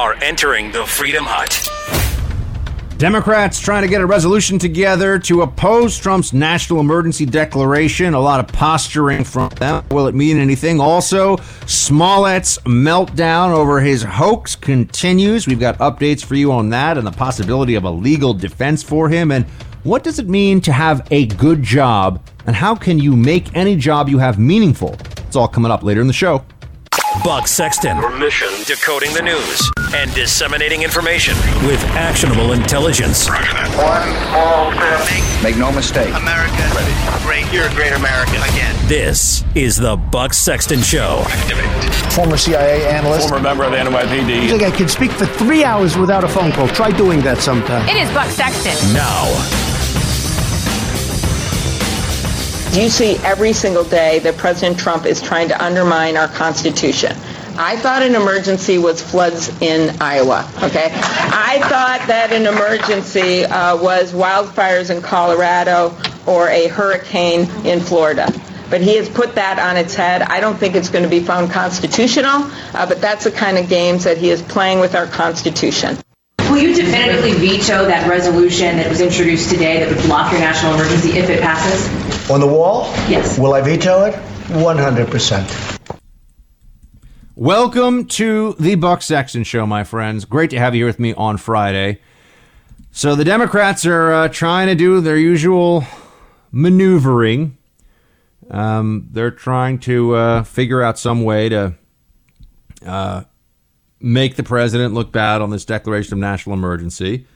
are entering the Freedom Hut. Democrats trying to get a resolution together to oppose Trump's national emergency declaration. A lot of posturing from them. Will it mean anything? Also, Smollett's meltdown over his hoax continues. We've got updates for you on that and the possibility of a legal defense for him. And what does it mean to have a good job? And how can you make any job you have meaningful? It's all coming up later in the show. Buck Sexton. Your mission. Decoding the news and disseminating information with actionable intelligence. One small step. Make no mistake. America great. You're a great American again. This is the Buck Sexton Show. former CIA analyst. Former member of the NYPD. I think I could speak for three hours without a phone call. Try doing that sometime. It is Buck Sexton. Now, You see every single day that President Trump is trying to undermine our Constitution. I thought an emergency was floods in Iowa, okay? I thought that an emergency uh, was wildfires in Colorado or a hurricane in Florida. But he has put that on its head. I don't think it's going to be found constitutional, uh, but that's the kind of games that he is playing with our Constitution. Will you definitively veto that resolution that was introduced today that would block your national emergency if it passes? On the wall? Yes. Will I veto it? 100%. Welcome to the Buck Sexton Show, my friends. Great to have you here with me on Friday. So the Democrats are uh, trying to do their usual maneuvering. Um, they're trying to uh, figure out some way to uh, make the president look bad on this declaration of national emergency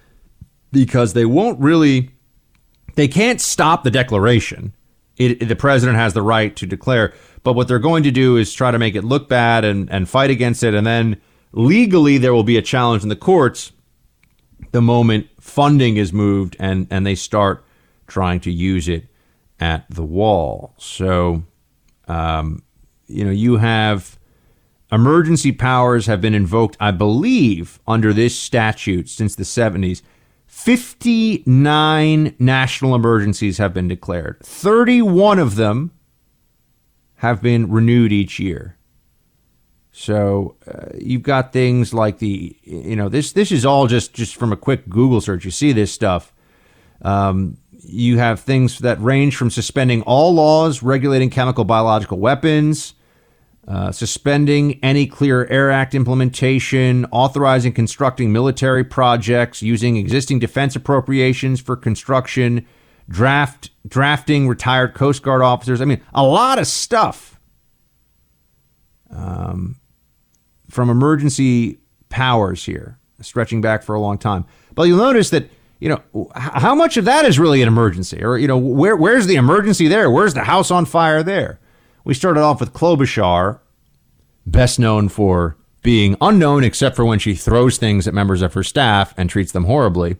because they won't really, they can't stop the declaration. It, it- the president has the right to declare, but what they're going to do is try to make it look bad and, and fight against it. And then legally, there will be a challenge in the courts the moment funding is moved and, and they start trying to use it at the wall. So, um, you know, you have emergency powers have been invoked, I believe, under this statute since the 70s. 59 national emergencies have been declared. 31 of them have been renewed each year. So uh, you've got things like the, you know, this this is all just just from a quick Google search. You see this stuff. Um, you have things that range from suspending all laws regulating chemical biological weapons, uh, suspending any Clean Air Act implementation, authorizing constructing military projects, using existing defense appropriations for construction, draft drafting retired Coast Guard officers. I mean, a lot of stuff um, from emergency powers here, stretching back for a long time. But you'll notice that you know how much of that is really an emergency, or you know where where's the emergency there? Where's the house on fire there? We started off with Klobuchar, best known for being unknown except for when she throws things at members of her staff and treats them horribly.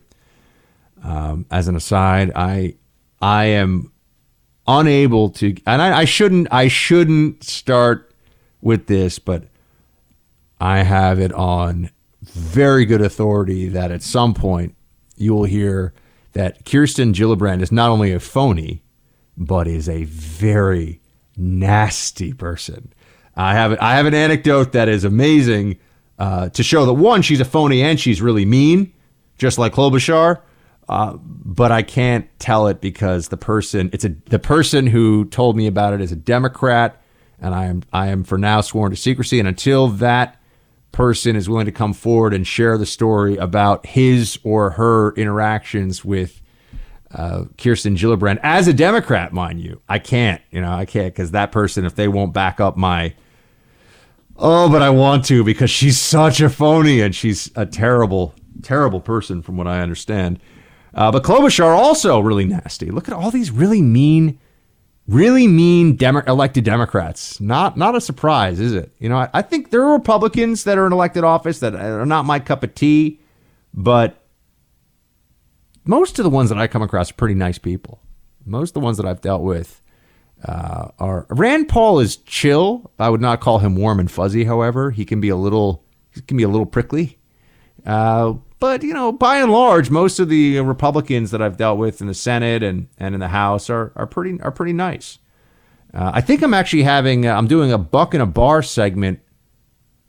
Um, as an aside, I I am unable to, and I, I shouldn't I shouldn't start with this, but I have it on very good authority that at some point you will hear that Kirsten Gillibrand is not only a phony, but is a very nasty person. I have I have an anecdote that is amazing uh, to show that one, she's a phony and she's really mean, just like Klobuchar. Uh, but I can't tell it because the person it's a the person who told me about it is a Democrat, and I am I am for now sworn to secrecy. And until that person is willing to come forward and share the story about his or her interactions with uh, Kirsten Gillibrand as a Democrat, mind you, I can't. You know, I can't because that person, if they won't back up my oh, but I want to because she's such a phony and she's a terrible, terrible person from what I understand. Uh, but Klobuchar also really nasty. Look at all these really mean, really mean Demo- elected Democrats. Not not a surprise, is it? You know, I, I think there are Republicans that are in elected office that are not my cup of tea, but most of the ones that I come across are pretty nice people. Most of the ones that I've dealt with uh, are Rand Paul is chill. I would not call him warm and fuzzy. However, he can be a little he can be a little prickly. Uh, but you know, by and large, most of the Republicans that I've dealt with in the Senate and, and in the House are are pretty are pretty nice. Uh, I think I'm actually having I'm doing a buck in a bar segment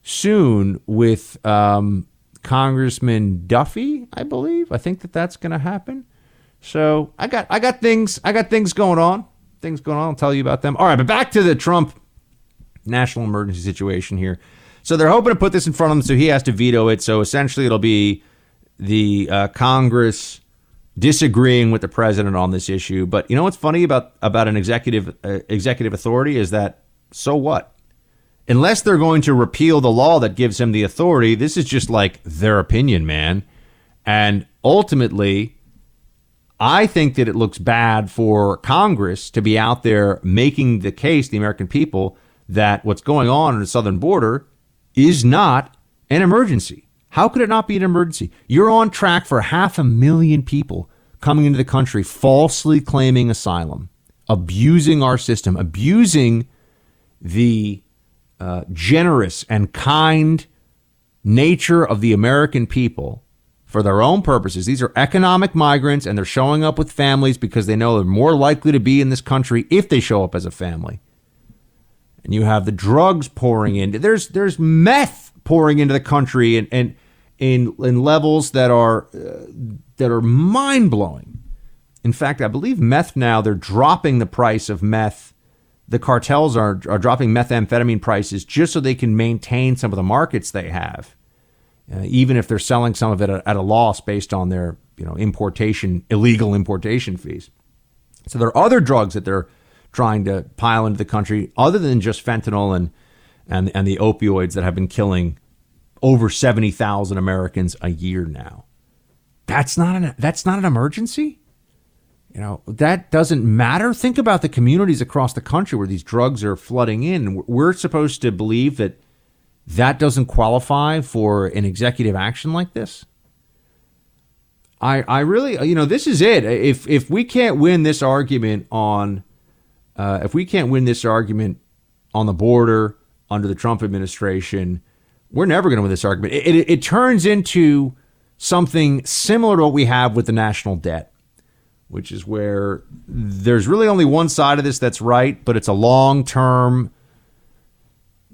soon with um, Congressman Duffy, I believe. I think that that's going to happen. So I got I got things I got things going on, things going on. I'll tell you about them. All right, but back to the Trump national emergency situation here. So they're hoping to put this in front of him, so he has to veto it. So essentially, it'll be the uh, Congress disagreeing with the president on this issue. But you know what's funny about about an executive uh, executive authority is that so what? Unless they're going to repeal the law that gives him the authority, this is just like their opinion, man. And ultimately, I think that it looks bad for Congress to be out there making the case, the American people, that what's going on in the southern border is not an emergency. How could it not be an emergency? You're on track for half a million people coming into the country falsely claiming asylum, abusing our system, abusing the uh, generous and kind nature of the American people for their own purposes. These are economic migrants and they're showing up with families because they know they're more likely to be in this country if they show up as a family. And you have the drugs pouring in. There's there's meth pouring into the country and, and in in levels that are uh, that are mind blowing. In fact, I believe meth now they're dropping the price of meth. The cartels are are dropping methamphetamine prices just so they can maintain some of the markets they have, uh, even if they're selling some of it at, at a loss based on their you know importation illegal importation fees. So there are other drugs that they're trying to pile into the country other than just fentanyl and and and the opioids that have been killing over 70,000 Americans a year now. That's not an that's not an emergency? You know, that doesn't matter. Think about the communities across the country where these drugs are flooding in. We're supposed to believe that that doesn't qualify for an executive action like this. I I really you know this is it. If if we can't win this argument on uh, if we can't win this argument on the border under the Trump administration, we're never going to win this argument. It, it, it turns into something similar to what we have with the national debt, which is where there's really only one side of this that's right, but it's a long term,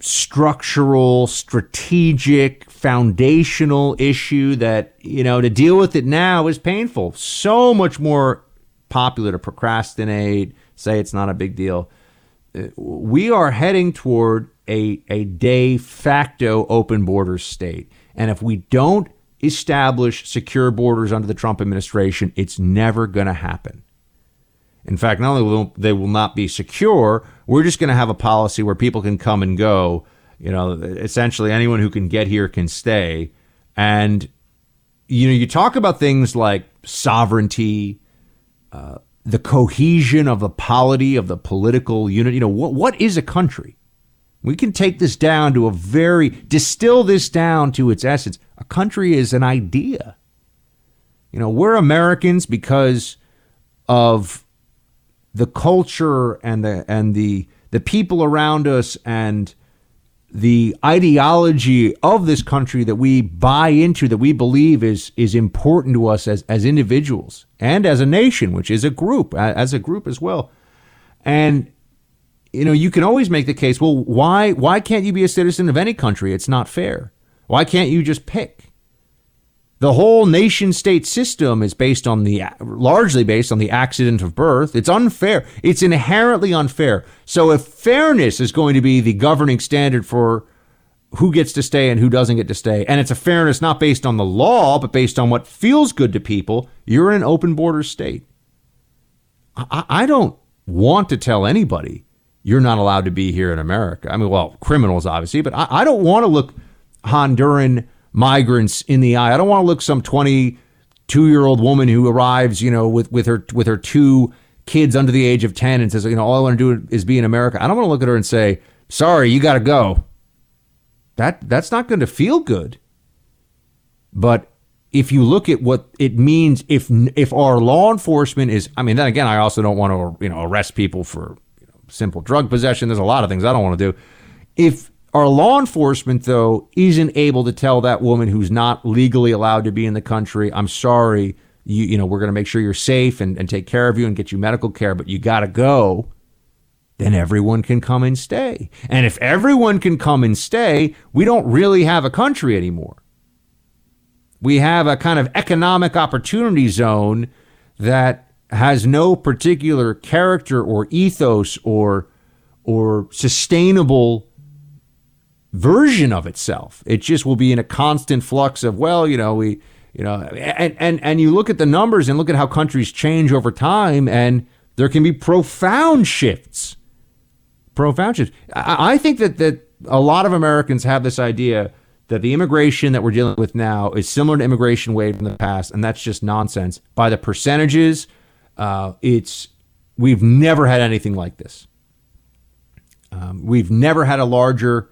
structural, strategic, foundational issue that, you know, to deal with it now is painful. So much more popular to procrastinate, say it's not a big deal. We are heading toward a, a de facto open borders state. And if we don't establish secure borders under the Trump administration, it's never going to happen. In fact, not only will they will not be secure, we're just going to have a policy where people can come and go. You know, essentially anyone who can get here can stay. And you know, you talk about things like sovereignty, uh, the cohesion of the polity of the political unit. You know, what what is a country? We can take this down to a very, distill this down to its essence. A country is an idea. You know, we're Americans because of the culture and the and the the people around us and the ideology of this country that we buy into that we believe is is important to us as as individuals and as a nation which is a group as a group as well and you know, you can always make the case, well, why why can't you be a citizen of any country? It's not fair. Why can't you just pick? The whole nation state system is based on the largely based on the accident of birth. It's unfair. It's inherently unfair. So if fairness is going to be the governing standard for who gets to stay and who doesn't get to stay, and it's a fairness not based on the law, but based on what feels good to people, you're in an open border state. I, I don't want to tell anybody you're not allowed to be here in America. I mean, well, criminals, obviously, but I, I don't want to look Honduran migrants in the eye. I don't want to look some 22 year old woman who arrives, you know, with, with her with her two kids under the age of 10 and says, you know, all I want to do is be in America. I don't want to look at her and say, sorry, you got to go. That that's not going to feel good. But if you look at what it means, if if our law enforcement is, I mean, then again, I also don't want to, you know, arrest people for simple drug possession. There's a lot of things I don't want to do. If our law enforcement, though, isn't able to tell that woman who's not legally allowed to be in the country, I'm sorry, you, you know, we're going to make sure you're safe and, and take care of you and get you medical care, but you got to go, then everyone can come and stay. And if everyone can come and stay, we don't really have a country anymore. we have a kind of economic opportunity zone that has no particular character or ethos or or sustainable version of itself. It just will be in a constant flux of well, you know, we you know, and and and you look at the numbers and look at how countries change over time and there can be profound shifts. Profound shifts. I, I think that that a lot of Americans have this idea that the immigration that we're dealing with now is similar to immigration wave in the past, and that's just nonsense. By the percentages, uh, it's we've never had anything like this. Um, we've never had a larger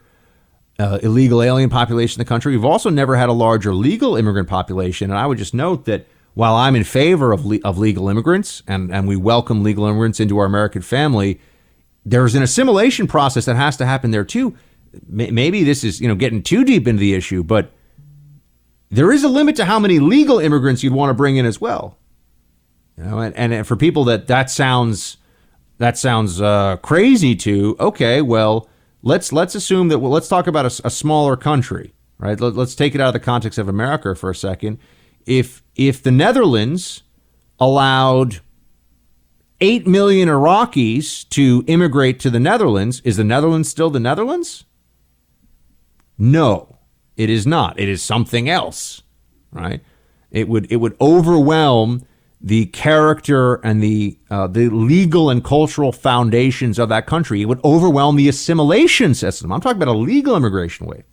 uh, illegal alien population in the country. We've also never had a larger legal immigrant population. And I would just note that while I'm in favor of, le- of legal immigrants and, and we welcome legal immigrants into our American family, there's an assimilation process that has to happen there too. M- maybe this is you know getting too deep into the issue, but there is a limit to how many legal immigrants you'd want to bring in as well. You know, and, and for people that that sounds that sounds uh, crazy to, okay, well, let's let's assume that well, let's talk about a, a smaller country, right? Let, let's take it out of the context of America for a second. If if the Netherlands allowed 8 million Iraqis to immigrate to the Netherlands, is the Netherlands still the Netherlands? No, it is not. It is something else, right? It would it would overwhelm the character and the uh, the legal and cultural foundations of that country. It would overwhelm the assimilation system. I'm talking about a legal immigration wave.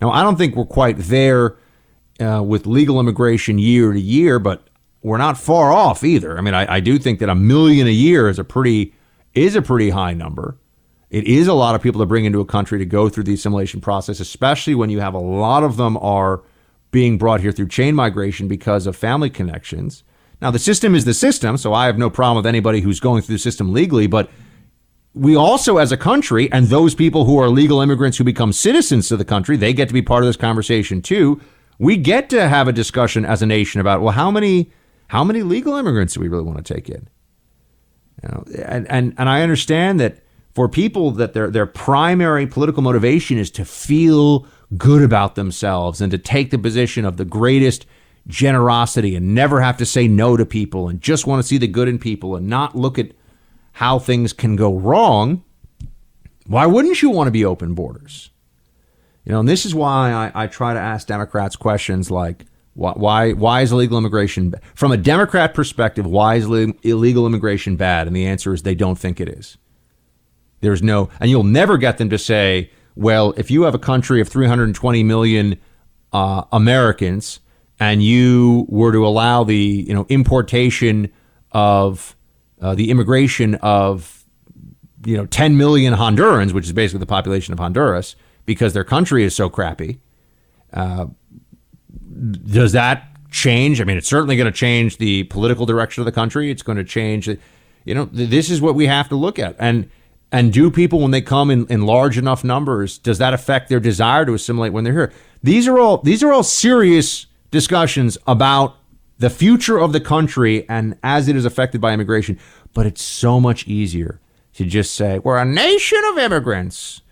Now, I don't think we're quite there uh, with legal immigration year to year, but we're not far off either. I mean, I, I do think that a million a year is a pretty is a pretty high number. It is a lot of people to bring into a country to go through the assimilation process, especially when you have a lot of them are being brought here through chain migration because of family connections. Now, the system is the system, so I have no problem with anybody who's going through the system legally, but we also, as a country, and those people who are legal immigrants who become citizens of the country, they get to be part of this conversation too. We get to have a discussion as a nation about, well, how many how many legal immigrants do we really want to take in? You know, and, and, and I understand that for people that their their primary political motivation is to feel good about themselves and to take the position of the greatest generosity and never have to say no to people and just want to see the good in people and not look at how things can go wrong, why wouldn't you want to be open borders? You know, and this is why I, I try to ask Democrats questions like, why, why, why is illegal immigration, from a Democrat perspective, why is illegal immigration bad? And the answer is they don't think it is. There's no, and you'll never get them to say, well, if you have a country of 320 million uh, Americans and you were to allow the you know importation of uh, the immigration of you know 10 million Hondurans, which is basically the population of Honduras, because their country is so crappy. Uh, does that change? I mean, it's certainly going to change the political direction of the country. It's going to change. You know, this is what we have to look at, and and do people when they come in, in large enough numbers, does that affect their desire to assimilate when they're here? These are all these are all serious discussions about the future of the country and as it is affected by immigration. But it's so much easier to just say, we're a nation of immigrants.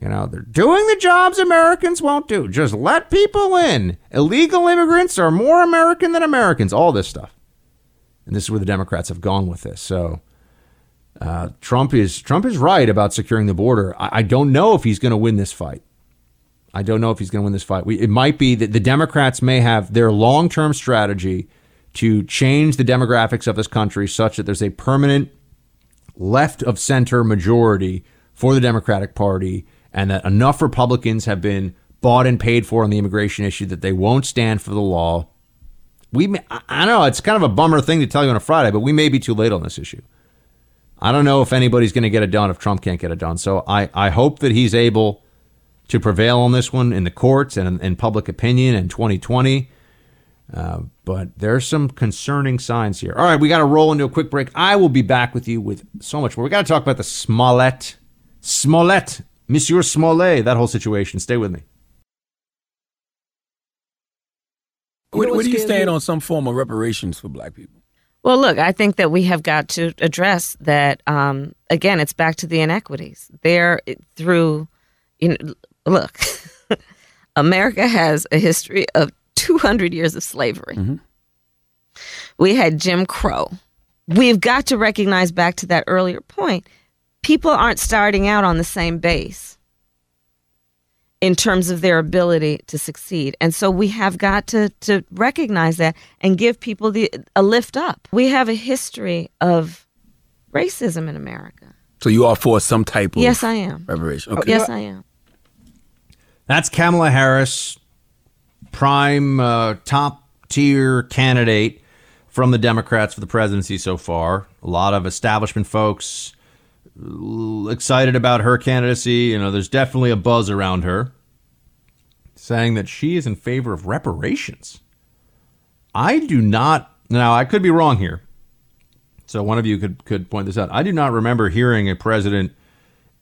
You know, they're doing the jobs Americans won't do. Just let people in. Illegal immigrants are more American than Americans. All this stuff. And this is where the Democrats have gone with this. So uh, Trump is Trump is right about securing the border. I, I don't know if he's going to win this fight. I don't know if he's going to win this fight. We, it might be that the Democrats may have their long term strategy to change the demographics of this country such that there's a permanent left of center majority for the Democratic Party and that enough Republicans have been bought and paid for on the immigration issue that they won't stand for the law. We, may, I know it's kind of a bummer thing to tell you on a Friday, but we may be too late on this issue. I don't know if anybody's going to get it done if Trump can't get it done. So I, I hope that he's able to prevail on this one in the courts and in, in public opinion in 2020. Uh, but there's some concerning signs here. All right, we got to roll into a quick break. I will be back with you with so much more. We got to talk about the Smollett, Smollett, Monsieur Smollett, that whole situation. Stay with me. Where, where do you stand on some form of reparations for black people? Well, look, I think that we have got to address that. Um, again, it's back to the inequities. There, through, you know, look, America has a history of 200 years of slavery. Mm-hmm. We had Jim Crow. We've got to recognize back to that earlier point people aren't starting out on the same base in terms of their ability to succeed. And so we have got to, to recognize that and give people the, a lift up. We have a history of racism in America. So you are for some type of Yes, I am. reparation. Okay. Yes, I am. That's Kamala Harris, prime uh, top tier candidate from the Democrats for the presidency so far. A lot of establishment folks excited about her candidacy. You know, there's definitely a buzz around her saying that she is in favor of reparations. I do not. Now, I could be wrong here. So one of you could could point this out. I do not remember hearing a president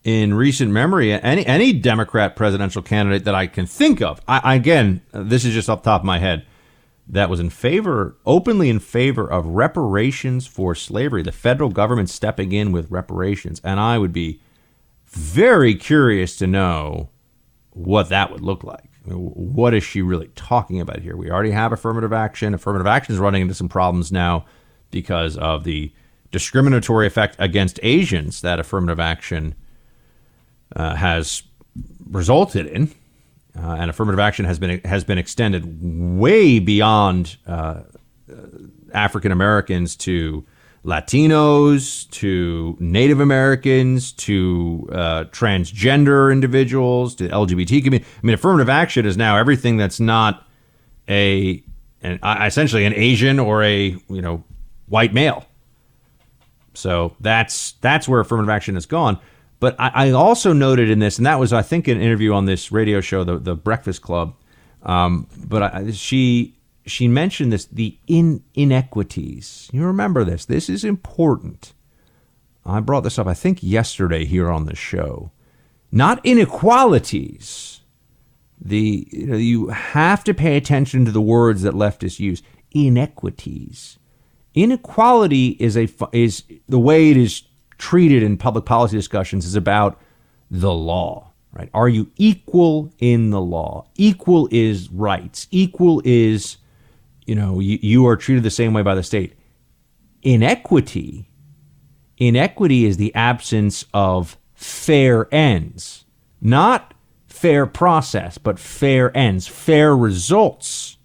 in recent memory any any Democrat presidential candidate that I can think of. I, again, this is just off the top of my head that was in favor, openly in favor of reparations for slavery. The federal government stepping in with reparations, and I would be very curious to know what that would look like. What is she really talking about here? We already have affirmative action. Affirmative action is running into some problems now because of the discriminatory effect against Asians that affirmative action uh, has resulted in, uh, and affirmative action has been has been extended way beyond uh, African Americans to Latinos, to Native Americans, to uh, transgender individuals, to LGBT community. I mean, affirmative action is now everything that's not a, an, uh, essentially an Asian or a you know white male. So that's that's where affirmative action has gone. But I, I also noted in this, and that was I think an interview on this radio show, the the Breakfast Club. Um, but I, she she mentioned this the in inequities. You remember this? This is important. I brought this up I think yesterday here on the show. Not inequalities. The you, know, you have to pay attention to the words that leftists use. Inequities. Inequality is a is the way it is treated in public policy discussions is about the law, right? Are you equal in the law? Equal is rights. Equal is, you know, you, you are treated the same way by the state. Inequity, inequity is the absence of fair ends, not fair process, but fair ends, fair results.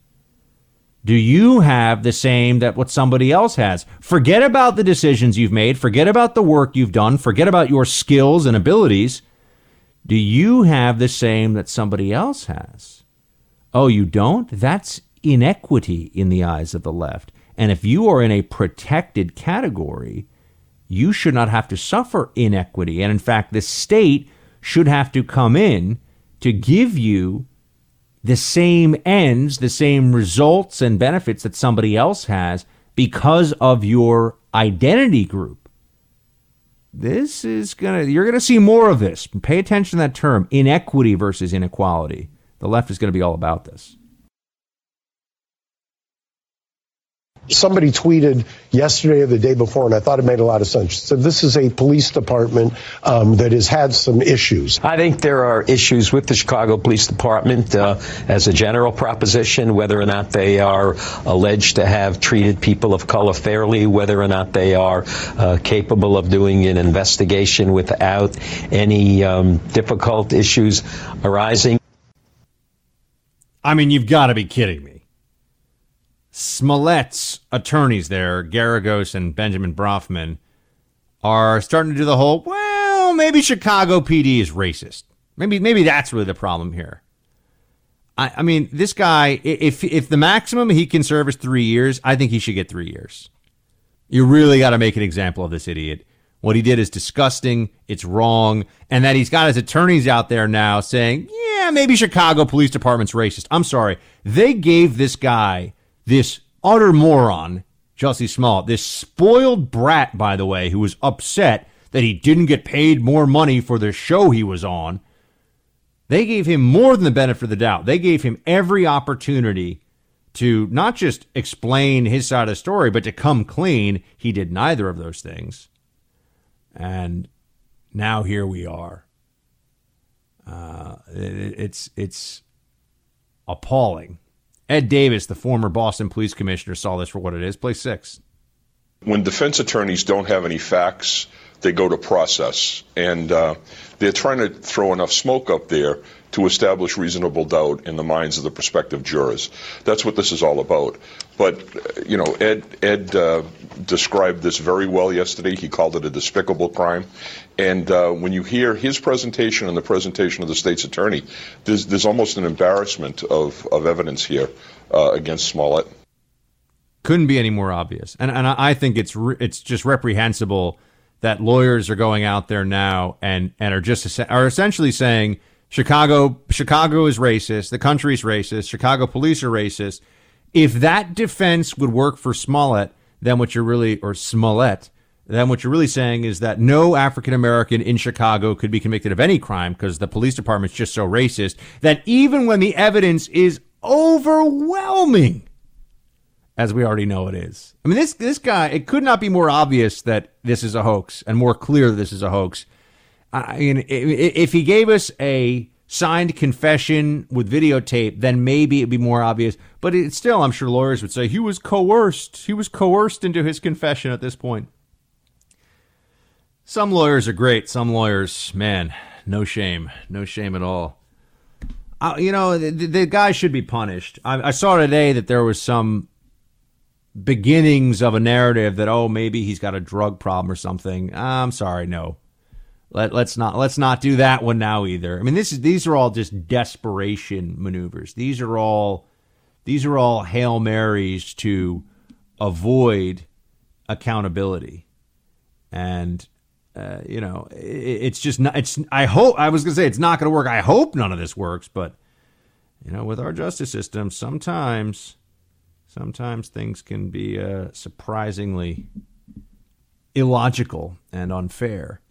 Do you have the same that what somebody else has? Forget about the decisions you've made, forget about the work you've done, forget about your skills and abilities. Do you have the same that somebody else has? Oh, you don't? That's inequity in the eyes of the left. And if you are in a protected category, you should not have to suffer inequity. And in fact, the state should have to come in to give you the same ends, the same results and benefits that somebody else has because of your identity group. This is going to, you're going to see more of this. Pay attention to that term inequity versus inequality. The left is going to be all about this. Somebody tweeted yesterday or the day before, and I thought it made a lot of sense. So this is a police department um, that has had some issues. I think there are issues with the Chicago Police Department uh, as a general proposition, whether or not they are alleged to have treated people of color fairly, whether or not they are uh, capable of doing an investigation without any um, difficult issues arising. I mean, you've got to be kidding me. Smollett's attorneys there, Geragos and Benjamin Brafman, are starting to do the whole, well, maybe Chicago PD is racist. Maybe maybe that's really the problem here. I, I mean, this guy, if if the maximum he can serve is three years, I think he should get three years. You really got to make an example of this idiot. What he did is disgusting. It's wrong, and that he's got his attorneys out there now saying, "Yeah, maybe Chicago Police Department's racist." I'm sorry, they gave this guy, this utter moron, Jussie Smollett, this spoiled brat, by the way, who was upset that he didn't get paid more money for the show he was on. They gave him more than the benefit of the doubt. They gave him every opportunity to not just explain his side of the story, but to come clean. He did neither of those things. And now here we are. Uh, it- it's it's appalling. Ed Davis, the former Boston police commissioner, saw this for what it is. Play six. When defense attorneys don't have any facts, they go to process. And uh, they're trying to throw enough smoke up there to establish reasonable doubt in the minds of the prospective jurors. That's what this is all about. But, you know, Ed, Ed uh, described this very well yesterday. He called it a despicable crime. And uh, when you hear his presentation and the presentation of the state's attorney, there's, there's almost an embarrassment of, of evidence here uh, against Smollett. Couldn't be any more obvious. And, and I think it's, re- it's just reprehensible that lawyers are going out there now and, and are just are essentially saying Chicago Chicago is racist, the country's racist, Chicago police are racist. If that defense would work for Smollett, then what you're really or Smollett, then what you're really saying is that no African American in Chicago could be convicted of any crime because the police department's just so racist that even when the evidence is overwhelming as we already know it is. I mean, this this guy. It could not be more obvious that this is a hoax, and more clear that this is a hoax. I mean, if he gave us a signed confession with videotape, then maybe it'd be more obvious. But it still, I'm sure lawyers would say he was coerced. He was coerced into his confession at this point. Some lawyers are great. Some lawyers, man, no shame, no shame at all. Uh, you know, the, the, guy should be punished. I, I saw today that there was some beginnings of a narrative that oh maybe he's got a drug problem or something. I'm sorry, no. Let let's not let's not do that one now either. I mean this is these are all just desperation maneuvers. These are all these are all hail marys to avoid accountability, and uh, you know it, it's just not. It's I hope I was gonna say it's not gonna work. I hope none of this works, but you know with our justice system sometimes sometimes things can be uh, surprisingly illogical and unfair.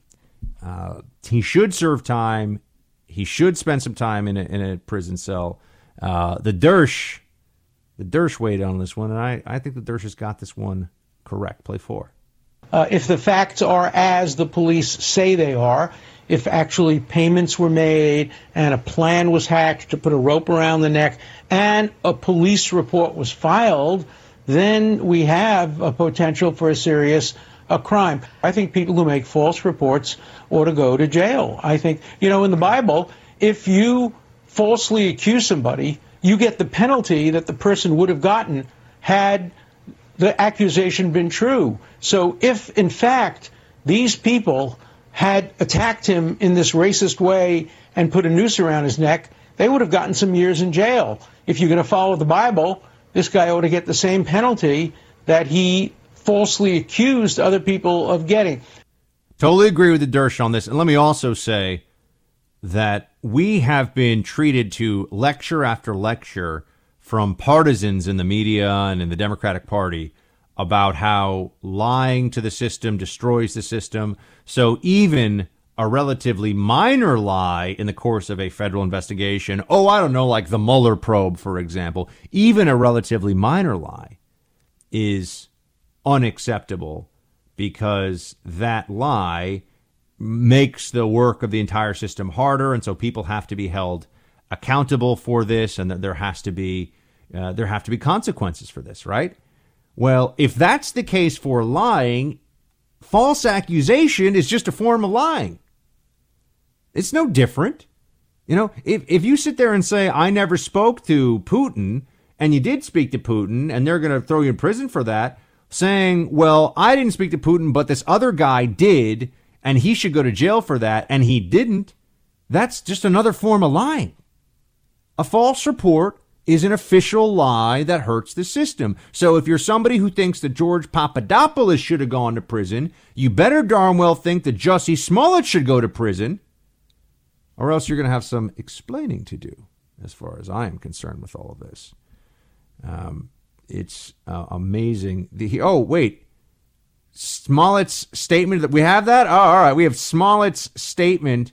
Uh, he should serve time. He should spend some time in a, in a prison cell. Uh, the Dersh, the Dersh weighed on this one, and I, I think the Dersh has got this one correct. Play four. Uh, if the facts are as the police say they are, if actually payments were made and a plan was hatched to put a rope around the neck and a police report was filed, then we have a potential for a serious a crime. I think people who make false reports ought to go to jail. I think, you know, in the Bible, if you falsely accuse somebody, you get the penalty that the person would have gotten had the accusation been true. So if, in fact, these people had attacked him in this racist way and put a noose around his neck, they would have gotten some years in jail. If you're going to follow the Bible, this guy ought to get the same penalty that he falsely accused other people of getting. Totally agree with the Dersh on this. And let me also say that we have been treated to lecture after lecture from partisans in the media and in the Democratic Party about how lying to the system destroys the system. So even a relatively minor lie in the course of a federal investigation, oh, I don't know, like the Mueller probe, for example, even a relatively minor lie is unacceptable because that lie makes the work of the entire system harder. And so people have to be held accountable for this and that there has to be uh, there have to be consequences for this, right? Well, if that's the case for lying, false accusation is just a form of lying. It's no different. You know, if, if you sit there and say, I never spoke to Putin, and you did speak to Putin, and they're going to throw you in prison for that, saying, well, I didn't speak to Putin, but this other guy did, and he should go to jail for that, and he didn't, that's just another form of lying. A false report is an official lie that hurts the system. So if you're somebody who thinks that George Papadopoulos should have gone to prison, you better darn well think that Jussie Smollett should go to prison, or else you're going to have some explaining to do, as far as I am concerned with all of this. Um, it's uh, amazing. The, oh, wait. Smollett's statement that we have that? Oh, all right. We have Smollett's statement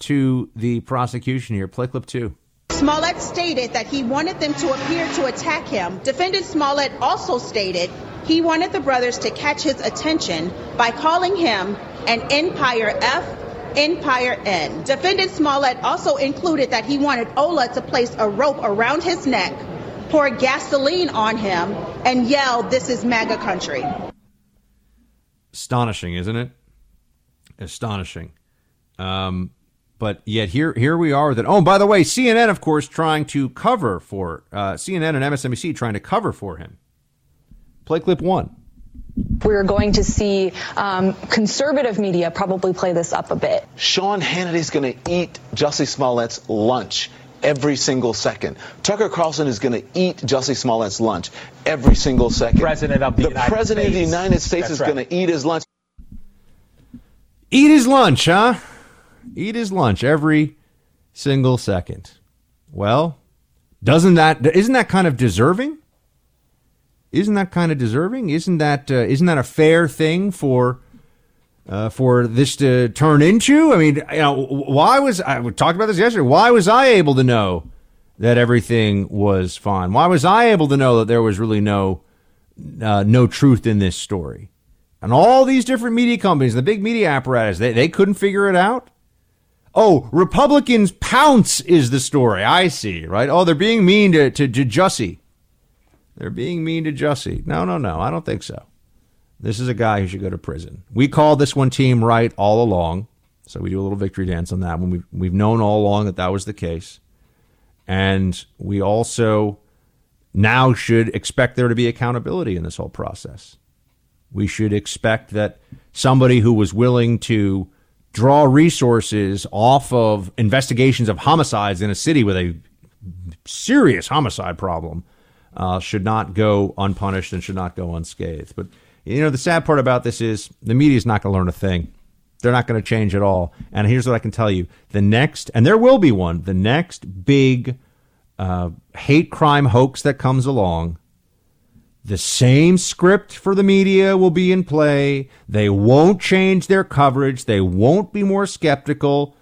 to the prosecution here. Play clip two. Smollett stated that he wanted them to appear to attack him. Defendant Smollett also stated he wanted the brothers to catch his attention by calling him an Empire F, Empire N. Defendant Smollett also included that he wanted Ola to place a rope around his neck, pour gasoline on him, and yell, This is MAGA country. Astonishing, isn't it? Astonishing. Um, but yet here here we are that oh by the way CNN of course trying to cover for uh, CNN and MSNBC trying to cover for him. Play clip one. We're going to see um, conservative media probably play this up a bit. Sean Hannity's going to eat Jussie Smollett's lunch every single second. Tucker Carlson is going to eat Jussie Smollett's lunch every single second. President of the, the United president States. of the United States That's is right. going to eat his lunch. Eat his lunch, huh? Eat his lunch every single second. Well, doesn't that isn't that kind of deserving? Isn't that kind of deserving? Isn't that uh, isn't that a fair thing for uh, for this to turn into? I mean, you know, why was I we talked about this yesterday? Why was I able to know that everything was fine? Why was I able to know that there was really no uh, no truth in this story? And all these different media companies, the big media apparatus, they, they couldn't figure it out. Oh, Republicans pounce is the story. I see, right? Oh, they're being mean to, to, to Jussie. They're being mean to Jussie. No, no, no. I don't think so. This is a guy who should go to prison. We called this one team right all along. So we do a little victory dance on that one. We've, we've known all along that that was the case. And we also now should expect there to be accountability in this whole process. We should expect that somebody who was willing to draw resources off of investigations of homicides in a city with a serious homicide problem uh, should not go unpunished and should not go unscathed. But you know, the sad part about this is the media is not going to learn a thing. They're not going to change at all. And here's what I can tell you: the next, and there will be one, the next big uh, hate crime hoax that comes along. The same script for the media will be in play. They won't change their coverage. They won't be more skeptical.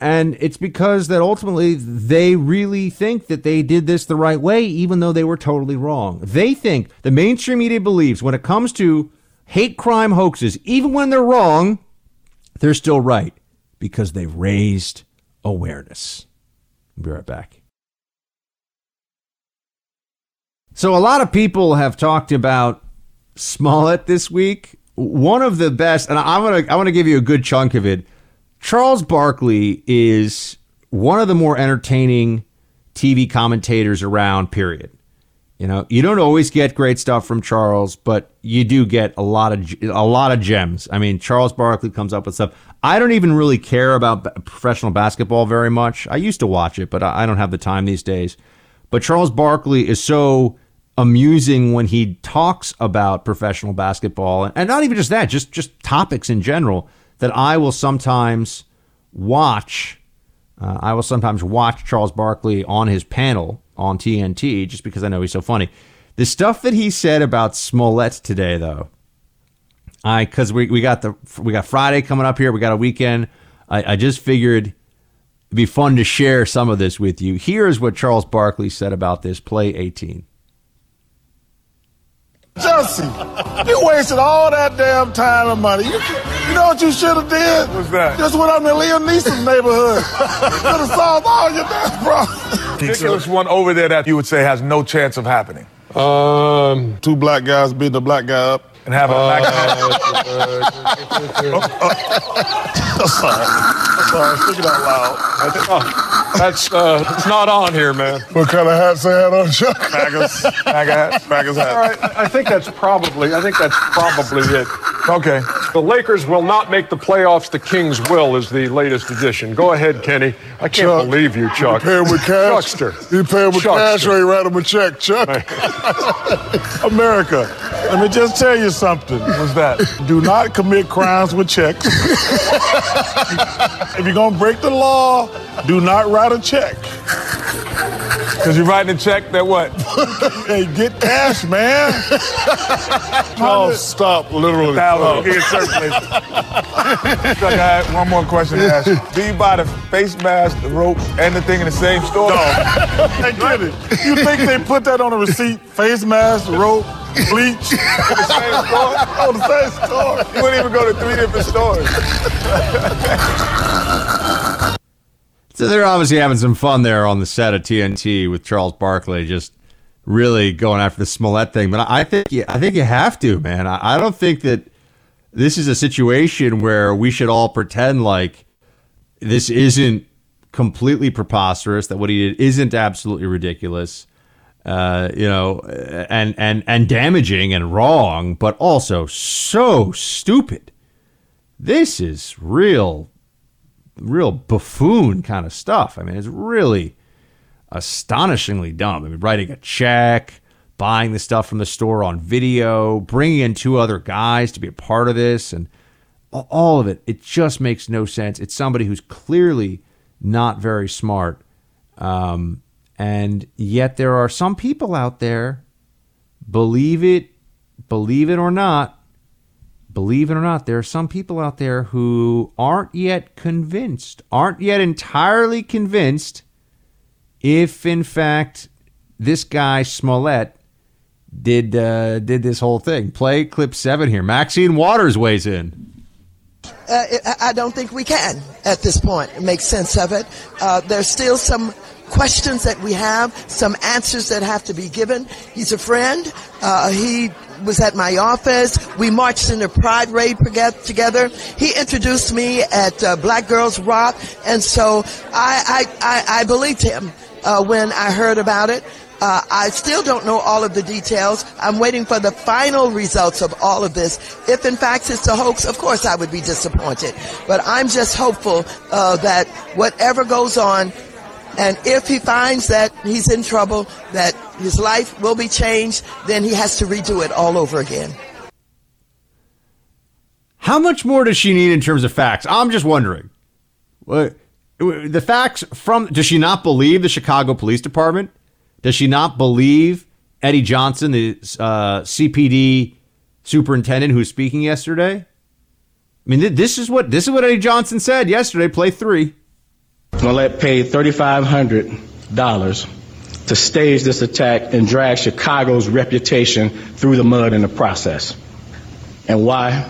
And it's because that ultimately they really think that they did this the right way, even though they were totally wrong. They think the mainstream media believes when it comes to hate crime hoaxes, even when they're wrong, they're still right because they've raised awareness. I'll be right back. So a lot of people have talked about Smollett this week. One of the best, and I'm gonna I want to give you a good chunk of it. Charles Barkley is one of the more entertaining TV commentators around. Period. You know, you don't always get great stuff from Charles, but you do get a lot of a lot of gems. I mean, Charles Barkley comes up with stuff. I don't even really care about professional basketball very much. I used to watch it, but I don't have the time these days. But Charles Barkley is so amusing when he talks about professional basketball, and not even just that, just just topics in general. That I will sometimes watch. Uh, I will sometimes watch Charles Barkley on his panel on TNT just because I know he's so funny. The stuff that he said about Smollett today, though, I because we, we got the we got Friday coming up here, we got a weekend. I, I just figured it'd be fun to share some of this with you. Here's what Charles Barkley said about this. Play 18. Jussie, you wasted all that damn time and money. You, you know what you should have did? What's that? Just went out in Liam Neeson's neighborhood. Could have solved all your damn problems. Ridiculous one over there that you would say has no chance of happening. Um, two black guys beating a black guy up. And having a black I'm sorry. I'm sorry. Speak it out loud. That's uh, it's not on here, man. What kind of hats they had on, Chuck? Magas, MAGA hat, Magas hat. All right, I think that's probably. I think that's probably it. Okay. The Lakers will not make the playoffs. The Kings will is the latest edition. Go ahead, Kenny. I can't Chuck, believe you, Chuck. You pay him with cash. Chuckster. You pay him with cash Chuckster. or you write him a check, Chuck. America, let me just tell you something. What's that? Do not commit crimes with checks. if you're gonna break the law, do not write a check. Because you're writing a check that what? hey, get cash, man. oh, stop, literally. Thousand. Oh. Get circulation. Chuck, I had one more question to ask you. Do you buy the face mask, the rope, and the thing in the same store? No. Hey, get it. You think they put that on a receipt? Face mask, rope, bleach? In the same store? on the same store. You wouldn't even go to three different stores. So they're obviously having some fun there on the set of TNT with Charles Barkley, just really going after the Smollett thing. But I think you, I think you have to, man. I, I don't think that this is a situation where we should all pretend like this isn't completely preposterous, that what he did isn't absolutely ridiculous, uh, you know, and and and damaging and wrong, but also so stupid. This is real, real buffoon kind of stuff. I mean, it's really astonishingly dumb. I mean, writing a check, buying the stuff from the store on video, bringing in two other guys to be a part of this, and all of it. It just makes no sense. It's somebody who's clearly not very smart. Um, and yet there are some people out there, believe it, believe it or not, believe it or not, there are some people out there who aren't yet convinced, aren't yet entirely convinced if in fact this guy Smollett did uh, did this whole thing. Play clip seven here. Maxine Waters weighs in. Uh, I don't think we can at this point make sense of it. Uh, there's still some questions that we have, some answers that have to be given. He's a friend. Uh, he was at my office. We marched in the Pride Raid together. He introduced me at uh, Black Girls Rock, and so I I, I, I believed him uh, when I heard about it. Uh, I still don't know all of the details. I'm waiting for the final results of all of this. If in fact it's a hoax, of course I would be disappointed. But I'm just hopeful uh, that whatever goes on, and if he finds that he's in trouble, that his life will be changed, then he has to redo it all over again. How much more does she need in terms of facts? I'm just wondering. What The facts from, does she not believe the Chicago Police Department? Does she not believe Eddie Johnson, the uh, CPD superintendent who was speaking yesterday? I mean, this is what this is what Eddie Johnson said yesterday. Play three. Smollett paid thirty-five hundred dollars to stage this attack and drag Chicago's reputation through the mud in the process. And why?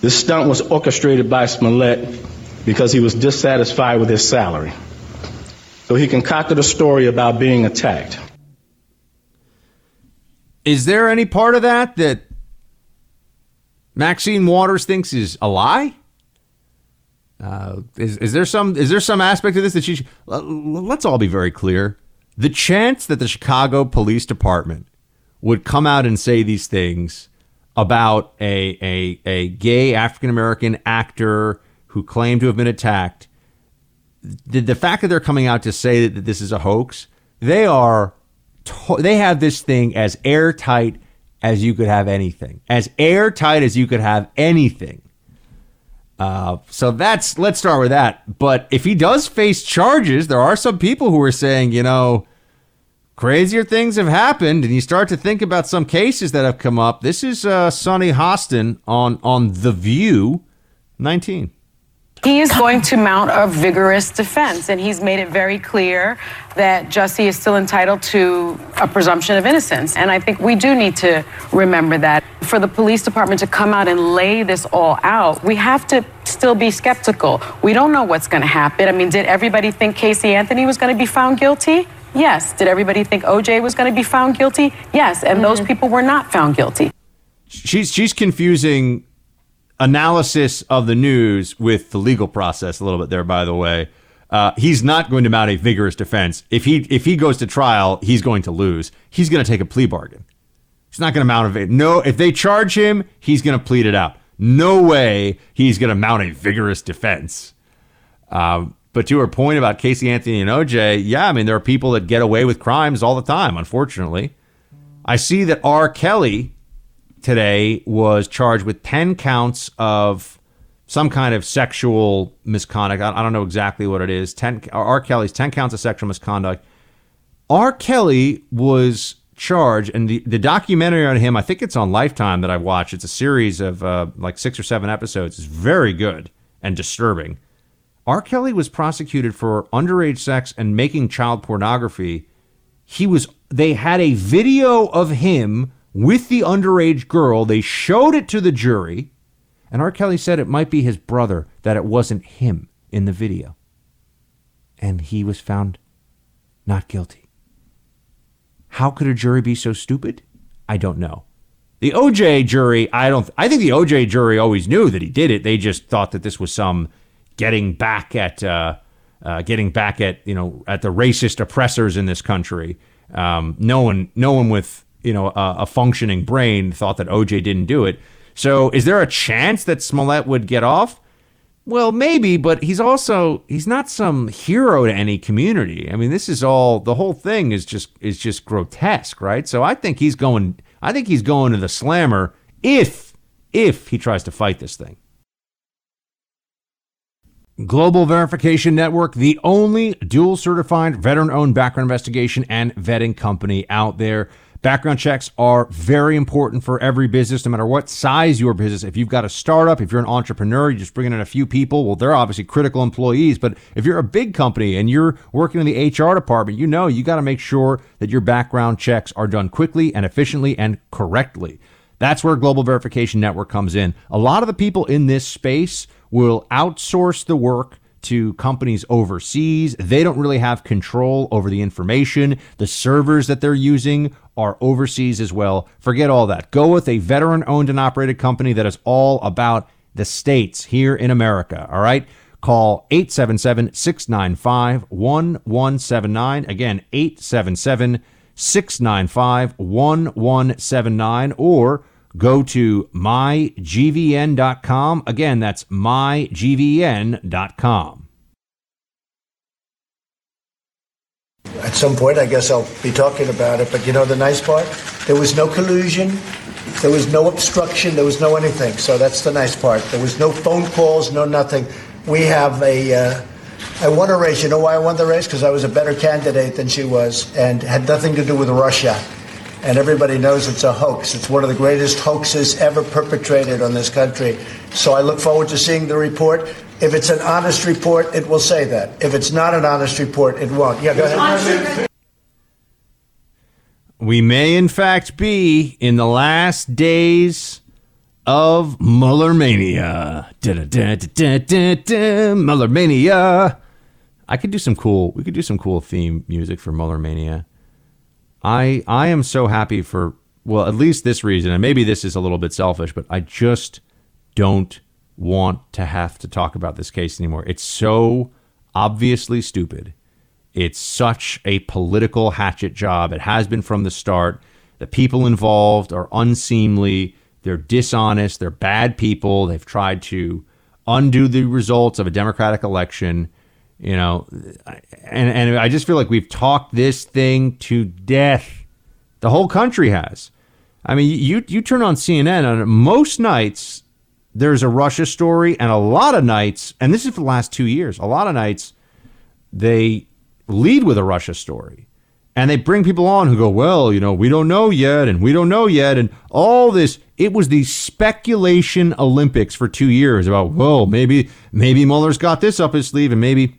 This stunt was orchestrated by Smollett because he was dissatisfied with his salary. So he concocted a story about being attacked. Is there any part of that that Maxine Waters thinks is a lie? Uh, is, is there some is there some aspect of this that she? Let's all be very clear. The chance that the Chicago Police Department would come out and say these things about a a, a gay African American actor who claimed to have been attacked the, the fact that they're coming out to say that this is a hoax, they are to- they have this thing as airtight as you could have anything, as airtight as you could have anything. Uh, so that's let's start with that. But if he does face charges, there are some people who are saying, you know, crazier things have happened, and you start to think about some cases that have come up. This is uh, Sunny Hostin on on The View, nineteen. He is going to mount a vigorous defense, and he's made it very clear that Jussie is still entitled to a presumption of innocence. And I think we do need to remember that. For the police department to come out and lay this all out, we have to still be skeptical. We don't know what's going to happen. I mean, did everybody think Casey Anthony was going to be found guilty? Yes. Did everybody think OJ was going to be found guilty? Yes. And mm-hmm. those people were not found guilty. She's she's confusing analysis of the news with the legal process a little bit there, by the way. Uh, he's not going to mount a vigorous defense. If he if he goes to trial, he's going to lose. He's going to take a plea bargain. He's not going to mount a no. If they charge him, he's going to plead it out. No way he's going to mount a vigorous defense. Um, but to her point about Casey Anthony and OJ, yeah, I mean there are people that get away with crimes all the time. Unfortunately, I see that R. Kelly today was charged with 10 counts of some kind of sexual misconduct. I, I don't know exactly what it is. 10 R. Kelly's 10 counts of sexual misconduct. R. Kelly was charged, and the, the documentary on him, I think it's on Lifetime that I've watched. It's a series of uh, like six or seven episodes. It's very good and disturbing. R. Kelly was prosecuted for underage sex and making child pornography. He was, they had a video of him with the underage girl. They showed it to the jury, and R. Kelly said it might be his brother, that it wasn't him in the video. and he was found not guilty. How could a jury be so stupid? I don't know. The OJ jury, I don't. I think the OJ jury always knew that he did it. They just thought that this was some getting back at, uh, uh, getting back at you know at the racist oppressors in this country. Um, no one, no one with you know a, a functioning brain thought that OJ didn't do it. So, is there a chance that Smollett would get off? Well, maybe, but he's also he's not some hero to any community. I mean, this is all the whole thing is just is just grotesque, right? So I think he's going I think he's going to the slammer if if he tries to fight this thing. Global Verification Network, the only dual certified veteran owned background investigation and vetting company out there. Background checks are very important for every business, no matter what size your business. If you've got a startup, if you're an entrepreneur, you're just bringing in a few people, well, they're obviously critical employees. But if you're a big company and you're working in the HR department, you know you got to make sure that your background checks are done quickly and efficiently and correctly. That's where Global Verification Network comes in. A lot of the people in this space will outsource the work to companies overseas. They don't really have control over the information. The servers that they're using are overseas as well. Forget all that. Go with a veteran owned and operated company that is all about the States here in America. All right. Call 877 695 1179. Again, 877 695 1179. Or go to mygvn.com. Again, that's mygvn.com. At some point, I guess I'll be talking about it. But you know the nice part? There was no collusion. There was no obstruction. There was no anything. So that's the nice part. There was no phone calls, no nothing. We have a. Uh, I won a race. You know why I won the race? Because I was a better candidate than she was, and had nothing to do with Russia. And everybody knows it's a hoax. It's one of the greatest hoaxes ever perpetrated on this country. So I look forward to seeing the report. If it's an honest report, it will say that. If it's not an honest report, it won't. Yeah, go ahead. We may, in fact, be in the last days of Mueller mania. Mueller mania. I could do some cool. We could do some cool theme music for Mueller mania. I I am so happy for well, at least this reason, and maybe this is a little bit selfish, but I just don't want to have to talk about this case anymore. It's so obviously stupid. It's such a political hatchet job. It has been from the start. The people involved are unseemly. They're dishonest. They're bad people. They've tried to undo the results of a democratic election. You know, and and I just feel like we've talked this thing to death. The whole country has. I mean, you you turn on CNN on most nights there's a Russia story, and a lot of nights, and this is for the last two years, a lot of nights they lead with a Russia story. And they bring people on who go, well, you know, we don't know yet, and we don't know yet, and all this. It was the speculation Olympics for two years about, well, maybe maybe Mueller's got this up his sleeve, and maybe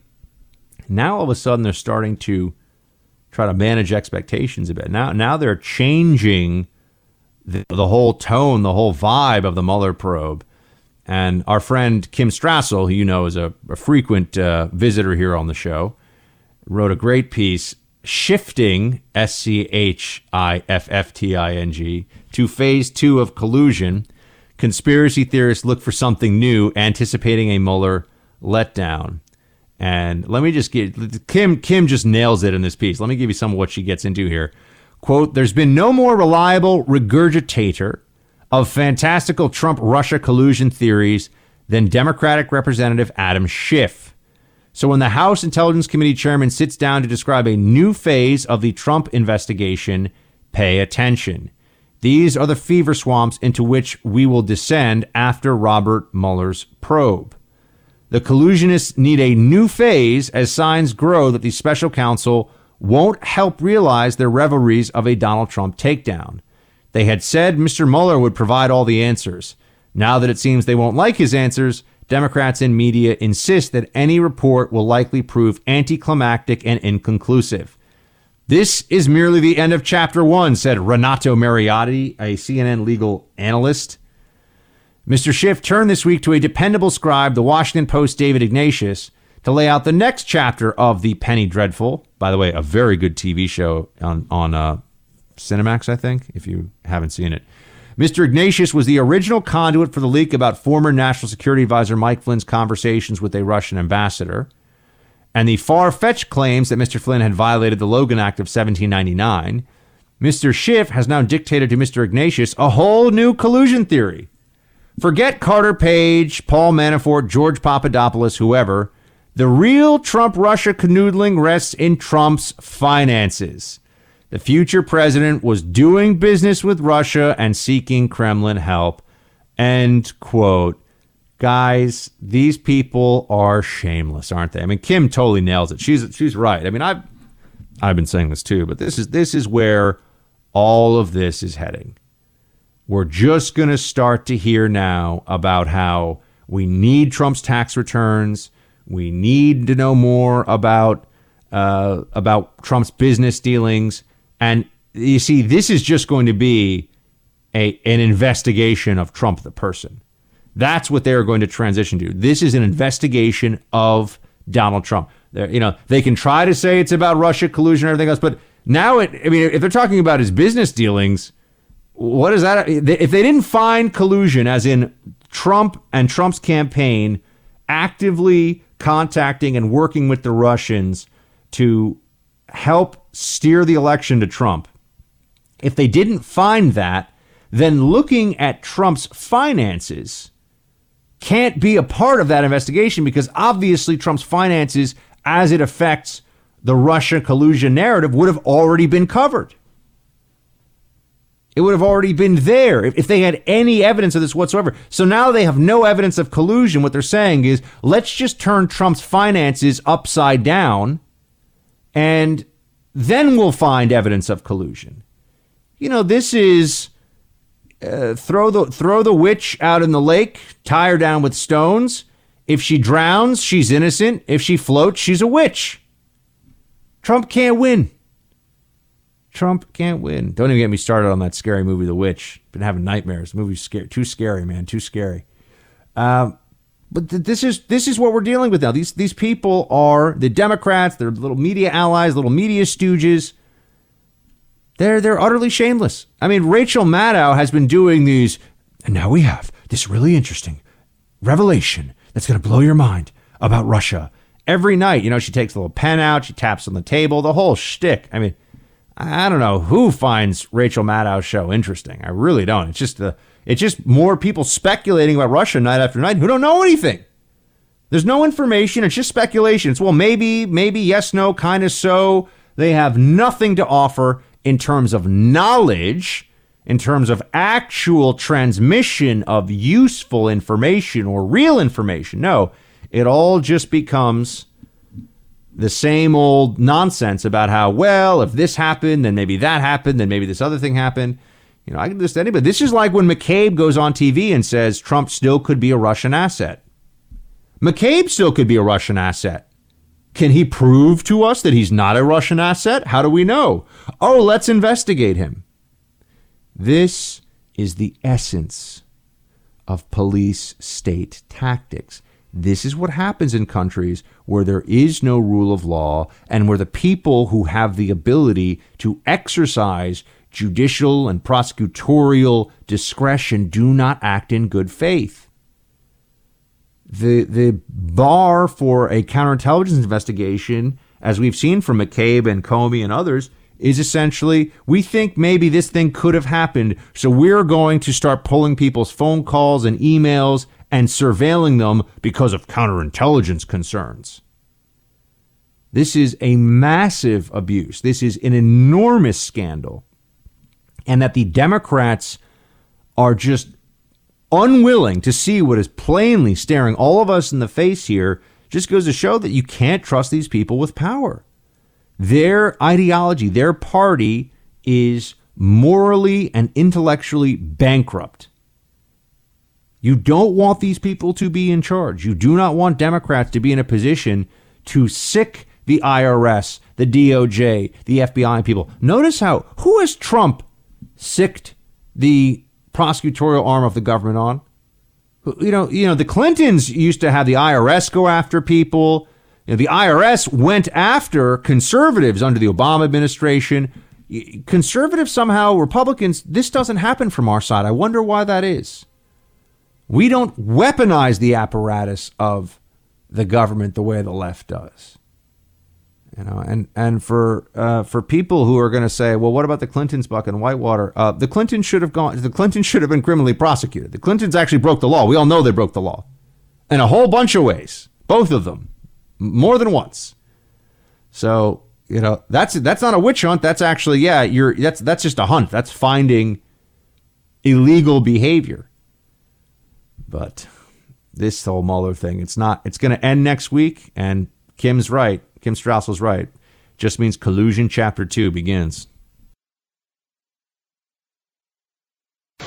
now all of a sudden they're starting to try to manage expectations a bit. Now now they're changing the, the whole tone, the whole vibe of the Mueller probe. And our friend Kim Strassel, who you know is a, a frequent uh, visitor here on the show, wrote a great piece Schiffting S C H I F F T I N G to phase two of collusion. Conspiracy theorists look for something new, anticipating a Mueller letdown. And let me just get Kim. Kim just nails it in this piece. Let me give you some of what she gets into here. Quote: There's been no more reliable regurgitator of fantastical Trump Russia collusion theories than Democratic Representative Adam Schiff. So, when the House Intelligence Committee chairman sits down to describe a new phase of the Trump investigation, pay attention. These are the fever swamps into which we will descend after Robert Mueller's probe. The collusionists need a new phase as signs grow that the special counsel won't help realize their revelries of a Donald Trump takedown. They had said Mr. Mueller would provide all the answers. Now that it seems they won't like his answers, Democrats and media insist that any report will likely prove anticlimactic and inconclusive. This is merely the end of chapter one, said Renato Mariotti, a CNN legal analyst. Mr. Schiff turned this week to a dependable scribe, the Washington Post David Ignatius, to lay out the next chapter of the Penny Dreadful. By the way, a very good TV show on on uh, Cinemax, I think. If you haven't seen it, Mr. Ignatius was the original conduit for the leak about former National Security Advisor Mike Flynn's conversations with a Russian ambassador, and the far-fetched claims that Mr. Flynn had violated the Logan Act of 1799. Mr. Schiff has now dictated to Mr. Ignatius a whole new collusion theory. Forget Carter Page, Paul Manafort, George Papadopoulos, whoever. The real Trump Russia canoodling rests in Trump's finances. The future president was doing business with Russia and seeking Kremlin help. End quote. Guys, these people are shameless, aren't they? I mean, Kim totally nails it. She's she's right. I mean, I've I've been saying this too, but this is this is where all of this is heading. We're just going to start to hear now about how we need Trump's tax returns. We need to know more about uh, about Trump's business dealings. And you see, this is just going to be a an investigation of Trump the person. That's what they're going to transition to. This is an investigation of Donald Trump. They're, you know, they can try to say it's about Russia collusion and everything else, but now it. I mean, if they're talking about his business dealings, what is that? If they didn't find collusion, as in Trump and Trump's campaign actively contacting and working with the Russians to help steer the election to Trump, if they didn't find that, then looking at Trump's finances can't be a part of that investigation because obviously Trump's finances, as it affects the Russia collusion narrative, would have already been covered. It would have already been there if, they had any evidence of this whatsoever. So now they have no evidence of collusion. What they're saying is, let's just turn Trump's finances upside down and then we'll find evidence of collusion. You know, this is uh, throw the throw the witch out in the lake, tie her down with stones. If she drowns, she's innocent. If she floats, she's a witch. Trump can't win. Trump can't win. Don't even get me started on that scary movie, The Witch. Been having nightmares. The movie's scary, too scary, man, too scary. Um, but th- this is this is what we're dealing with now. These these people are the Democrats. They're little media allies, little media stooges. They're they're utterly shameless. I mean, Rachel Maddow has been doing these, and now we have this really interesting revelation that's going to blow your mind about Russia. Every night, you know, she takes a little pen out, she taps on the table, the whole shtick. I mean, I don't know who finds Rachel Maddow's show interesting. I really don't. It's just the it's just more people speculating about Russia night after night who don't know anything. There's no information. It's just speculation. It's well, maybe, maybe, yes, no, kind of so. They have nothing to offer in terms of knowledge, in terms of actual transmission of useful information or real information. No, it all just becomes the same old nonsense about how, well, if this happened, then maybe that happened, then maybe this other thing happened. You know, I can just anybody. This is like when McCabe goes on TV and says Trump still could be a Russian asset. McCabe still could be a Russian asset. Can he prove to us that he's not a Russian asset? How do we know? Oh, let's investigate him. This is the essence of police state tactics. This is what happens in countries where there is no rule of law and where the people who have the ability to exercise judicial and prosecutorial discretion do not act in good faith. The, the bar for a counterintelligence investigation, as we've seen from McCabe and Comey and others, is essentially we think maybe this thing could have happened, so we're going to start pulling people's phone calls and emails and surveilling them because of counterintelligence concerns. This is a massive abuse. This is an enormous scandal. And that the Democrats are just unwilling to see what is plainly staring all of us in the face here just goes to show that you can't trust these people with power. Their ideology, their party is morally and intellectually bankrupt. You don't want these people to be in charge. You do not want Democrats to be in a position to sic the IRS, the DOJ, the FBI people. Notice how who has Trump sicked the prosecutorial arm of the government on? You know, you know, the Clintons used to have the IRS go after people. You know, the IRS went after conservatives under the Obama administration. Conservatives somehow, Republicans, this doesn't happen from our side. I wonder why that is. We don't weaponize the apparatus of the government the way the left does. You know, and and for uh, for people who are going to say, well, what about the Clintons, Buck and Whitewater? Uh, the Clintons should have gone. The Clintons should have been criminally prosecuted. The Clintons actually broke the law. We all know they broke the law, in a whole bunch of ways. Both of them, more than once. So you know that's that's not a witch hunt. That's actually yeah, you're that's that's just a hunt. That's finding illegal behavior. But this whole Mueller thing, it's not. It's going to end next week, and Kim's right. Kim Strassel's right. Just means collusion chapter two begins.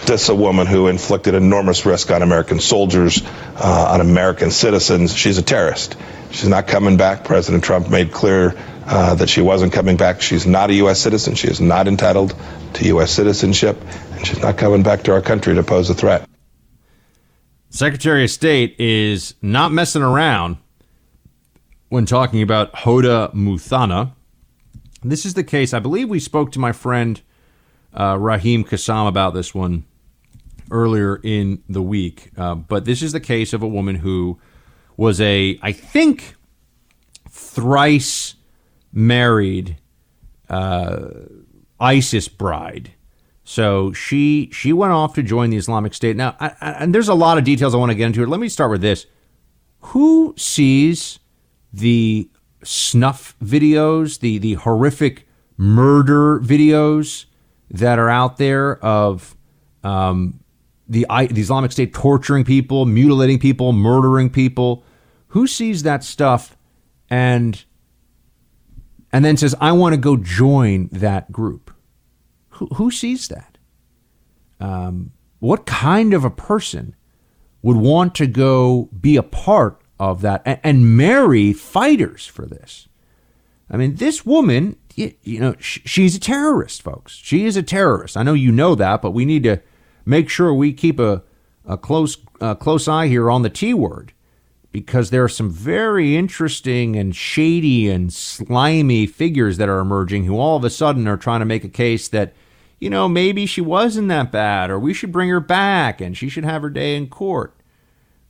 This is a woman who inflicted enormous risk on American soldiers, uh, on American citizens. She's a terrorist. She's not coming back. President Trump made clear uh, that she wasn't coming back. She's not a U.S. citizen. She is not entitled to U.S. citizenship, and she's not coming back to our country to pose a threat. Secretary of State is not messing around when talking about Hoda Muthana. This is the case. I believe we spoke to my friend uh, Raheem Kassam about this one earlier in the week. Uh, but this is the case of a woman who was a, I think, thrice married uh, ISIS bride. So she she went off to join the Islamic State. Now, I, I, and there's a lot of details I want to get into. Let me start with this: Who sees the snuff videos, the the horrific murder videos that are out there of um, the, the Islamic State torturing people, mutilating people, murdering people. Who sees that stuff and and then says, "I want to go join that group"? Who, sees that? Um, what kind of a person would want to go be a part of that and, and marry fighters for this. I mean, this woman, you, you know, sh- she's a terrorist, folks. She is a terrorist. I know you know that, but we need to make sure we keep a, a close close eye here on the T word because there are some very interesting and shady and slimy figures that are emerging who all of a sudden are trying to make a case that, you know, maybe she wasn't that bad or we should bring her back and she should have her day in court.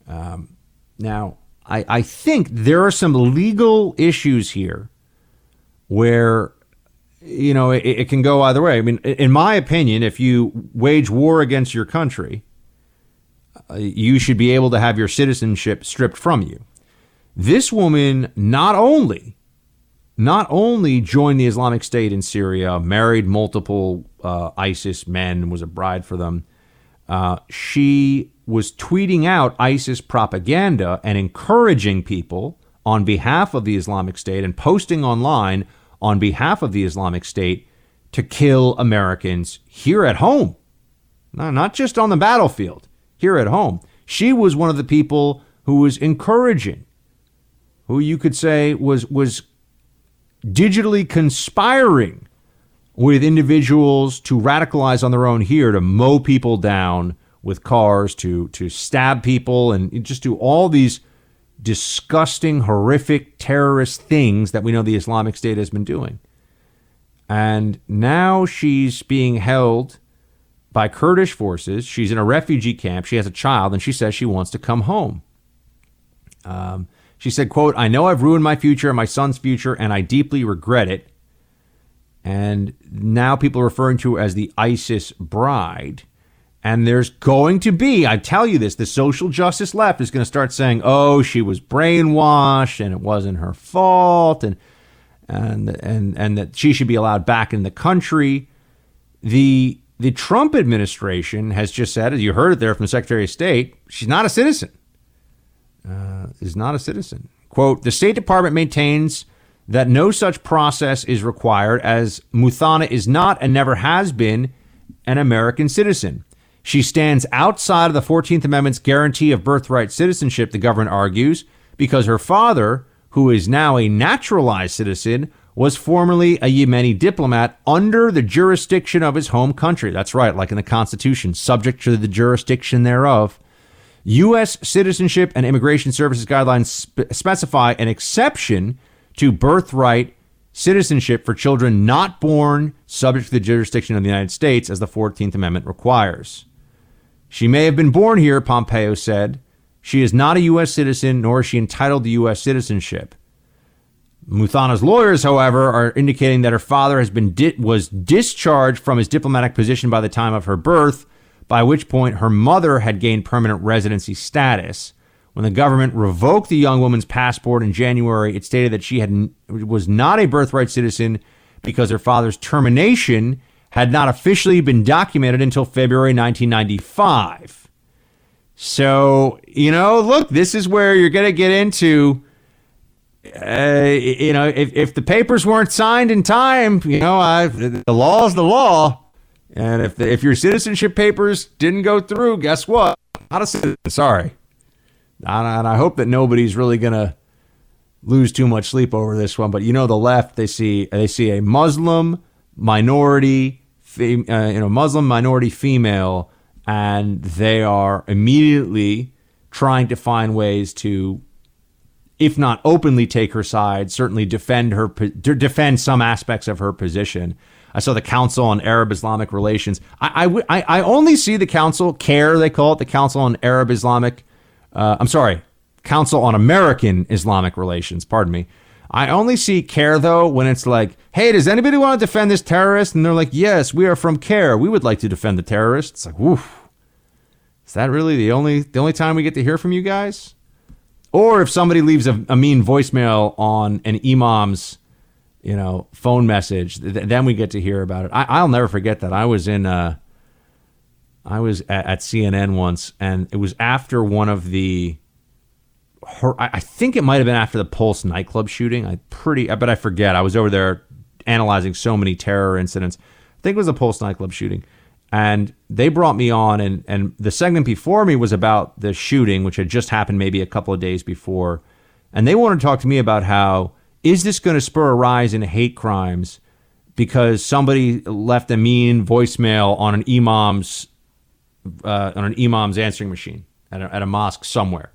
Um, now, I, I think there are some legal issues here where you know it, it, can go either way. I mean, in my opinion, if you wage war against your country, uh, you should be able to have your citizenship stripped from you. This woman not only not only joined the Islamic State in Syria, married multiple uh, ISIS men, was a bride for them. Uh, she was tweeting out ISIS propaganda and encouraging people on behalf of the Islamic State and posting online on behalf of the Islamic State to kill Americans here at home. not just on the battlefield, here at home. She was one of the people who was encouraging, who you could say was, was digitally conspiring with individuals to radicalize on their own here to mow people down with cars to to stab people and just do all these disgusting, horrific terrorist things that we know the Islamic State has been doing. And now she's being held by Kurdish forces. She's in a refugee camp. She has a child, and she says she wants to come home. Um, she said, "quote I know I've ruined my future and my son's future, and I deeply regret it." And now people are referring to her as the ISIS bride. And there's going to be, I tell you this, the social justice left is going to start saying, "Oh, she was brainwashed and it wasn't her fault and and and and that she should be allowed back in the country." The the Trump administration has just said, as you heard it there from the Secretary of State, she's not a citizen. Uh, is not a citizen. Quote, the State Department maintains that no such process is required as Muthana is not and never has been an American citizen. She stands outside of the 14th Amendment's guarantee of birthright citizenship, the government argues, because her father, who is now a naturalized citizen, was formerly a Yemeni diplomat under the jurisdiction of his home country. That's right, like in the Constitution, subject to the jurisdiction thereof. U.S. Citizenship and Immigration Services guidelines spe- specify an exception to birthright citizenship for children not born subject to the jurisdiction of the United States, as the 14th Amendment requires. She may have been born here, Pompeo said. She is not a U.S. citizen, nor is she entitled to U.S. citizenship. Muthana's lawyers, however, are indicating that her father has been di- was discharged from his diplomatic position by the time of her birth, by which point her mother had gained permanent residency status. When the government revoked the young woman's passport in January, it stated that she had was not a birthright citizen because her father's termination had not officially been documented until February 1995. So, you know, look, this is where you're going to get into uh, you know, if, if the papers weren't signed in time, you know, I, the law is the law. And if the, if your citizenship papers didn't go through, guess what? Not a citizen. Sorry. And I hope that nobody's really gonna lose too much sleep over this one. But you know, the left they see they see a Muslim minority, fem, uh, you know, Muslim minority female, and they are immediately trying to find ways to if not openly take her side, certainly defend her defend some aspects of her position. I saw the Council on Arab Islamic Relations. I, I, I only see the council CAIR, they call it the Council on Arab Islamic. Uh, I'm sorry, Council on American Islamic Relations. Pardon me. I only see CAIR though when it's like, hey, does anybody want to defend this terrorist? And they're like, yes, we are from CAIR. We would like to defend the terrorist. It's like, woof. Is that really the only the only time we get to hear from you guys? Or if somebody leaves a, a mean voicemail on an imam's, you know, phone message, th- then we get to hear about it. I, will never forget that. I was in, uh, I was at, at, CNN once, and it was after one of the, her, I think it might have been after the Pulse nightclub shooting. I pretty, but I forget. I was over there analyzing so many terror incidents. I think it was the Pulse nightclub shooting and they brought me on and and the segment before me was about the shooting which had just happened maybe a couple of days before and they wanted to talk to me about how is this going to spur a rise in hate crimes because somebody left a mean voicemail on an imam's uh, on an imam's answering machine at a, at a mosque somewhere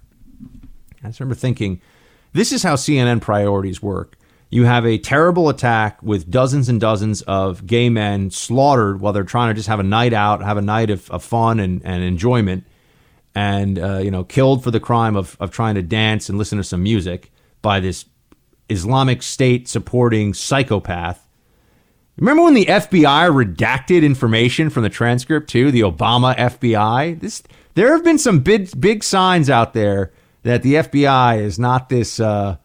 i just remember thinking this is how cnn priorities work you have a terrible attack with dozens and dozens of gay men slaughtered while they're trying to just have a night out, have a night of, of fun and, and enjoyment, and uh, you know killed for the crime of, of trying to dance and listen to some music by this Islamic State supporting psychopath. Remember when the FBI redacted information from the transcript too? The Obama FBI. This there have been some big big signs out there that the FBI is not this uh,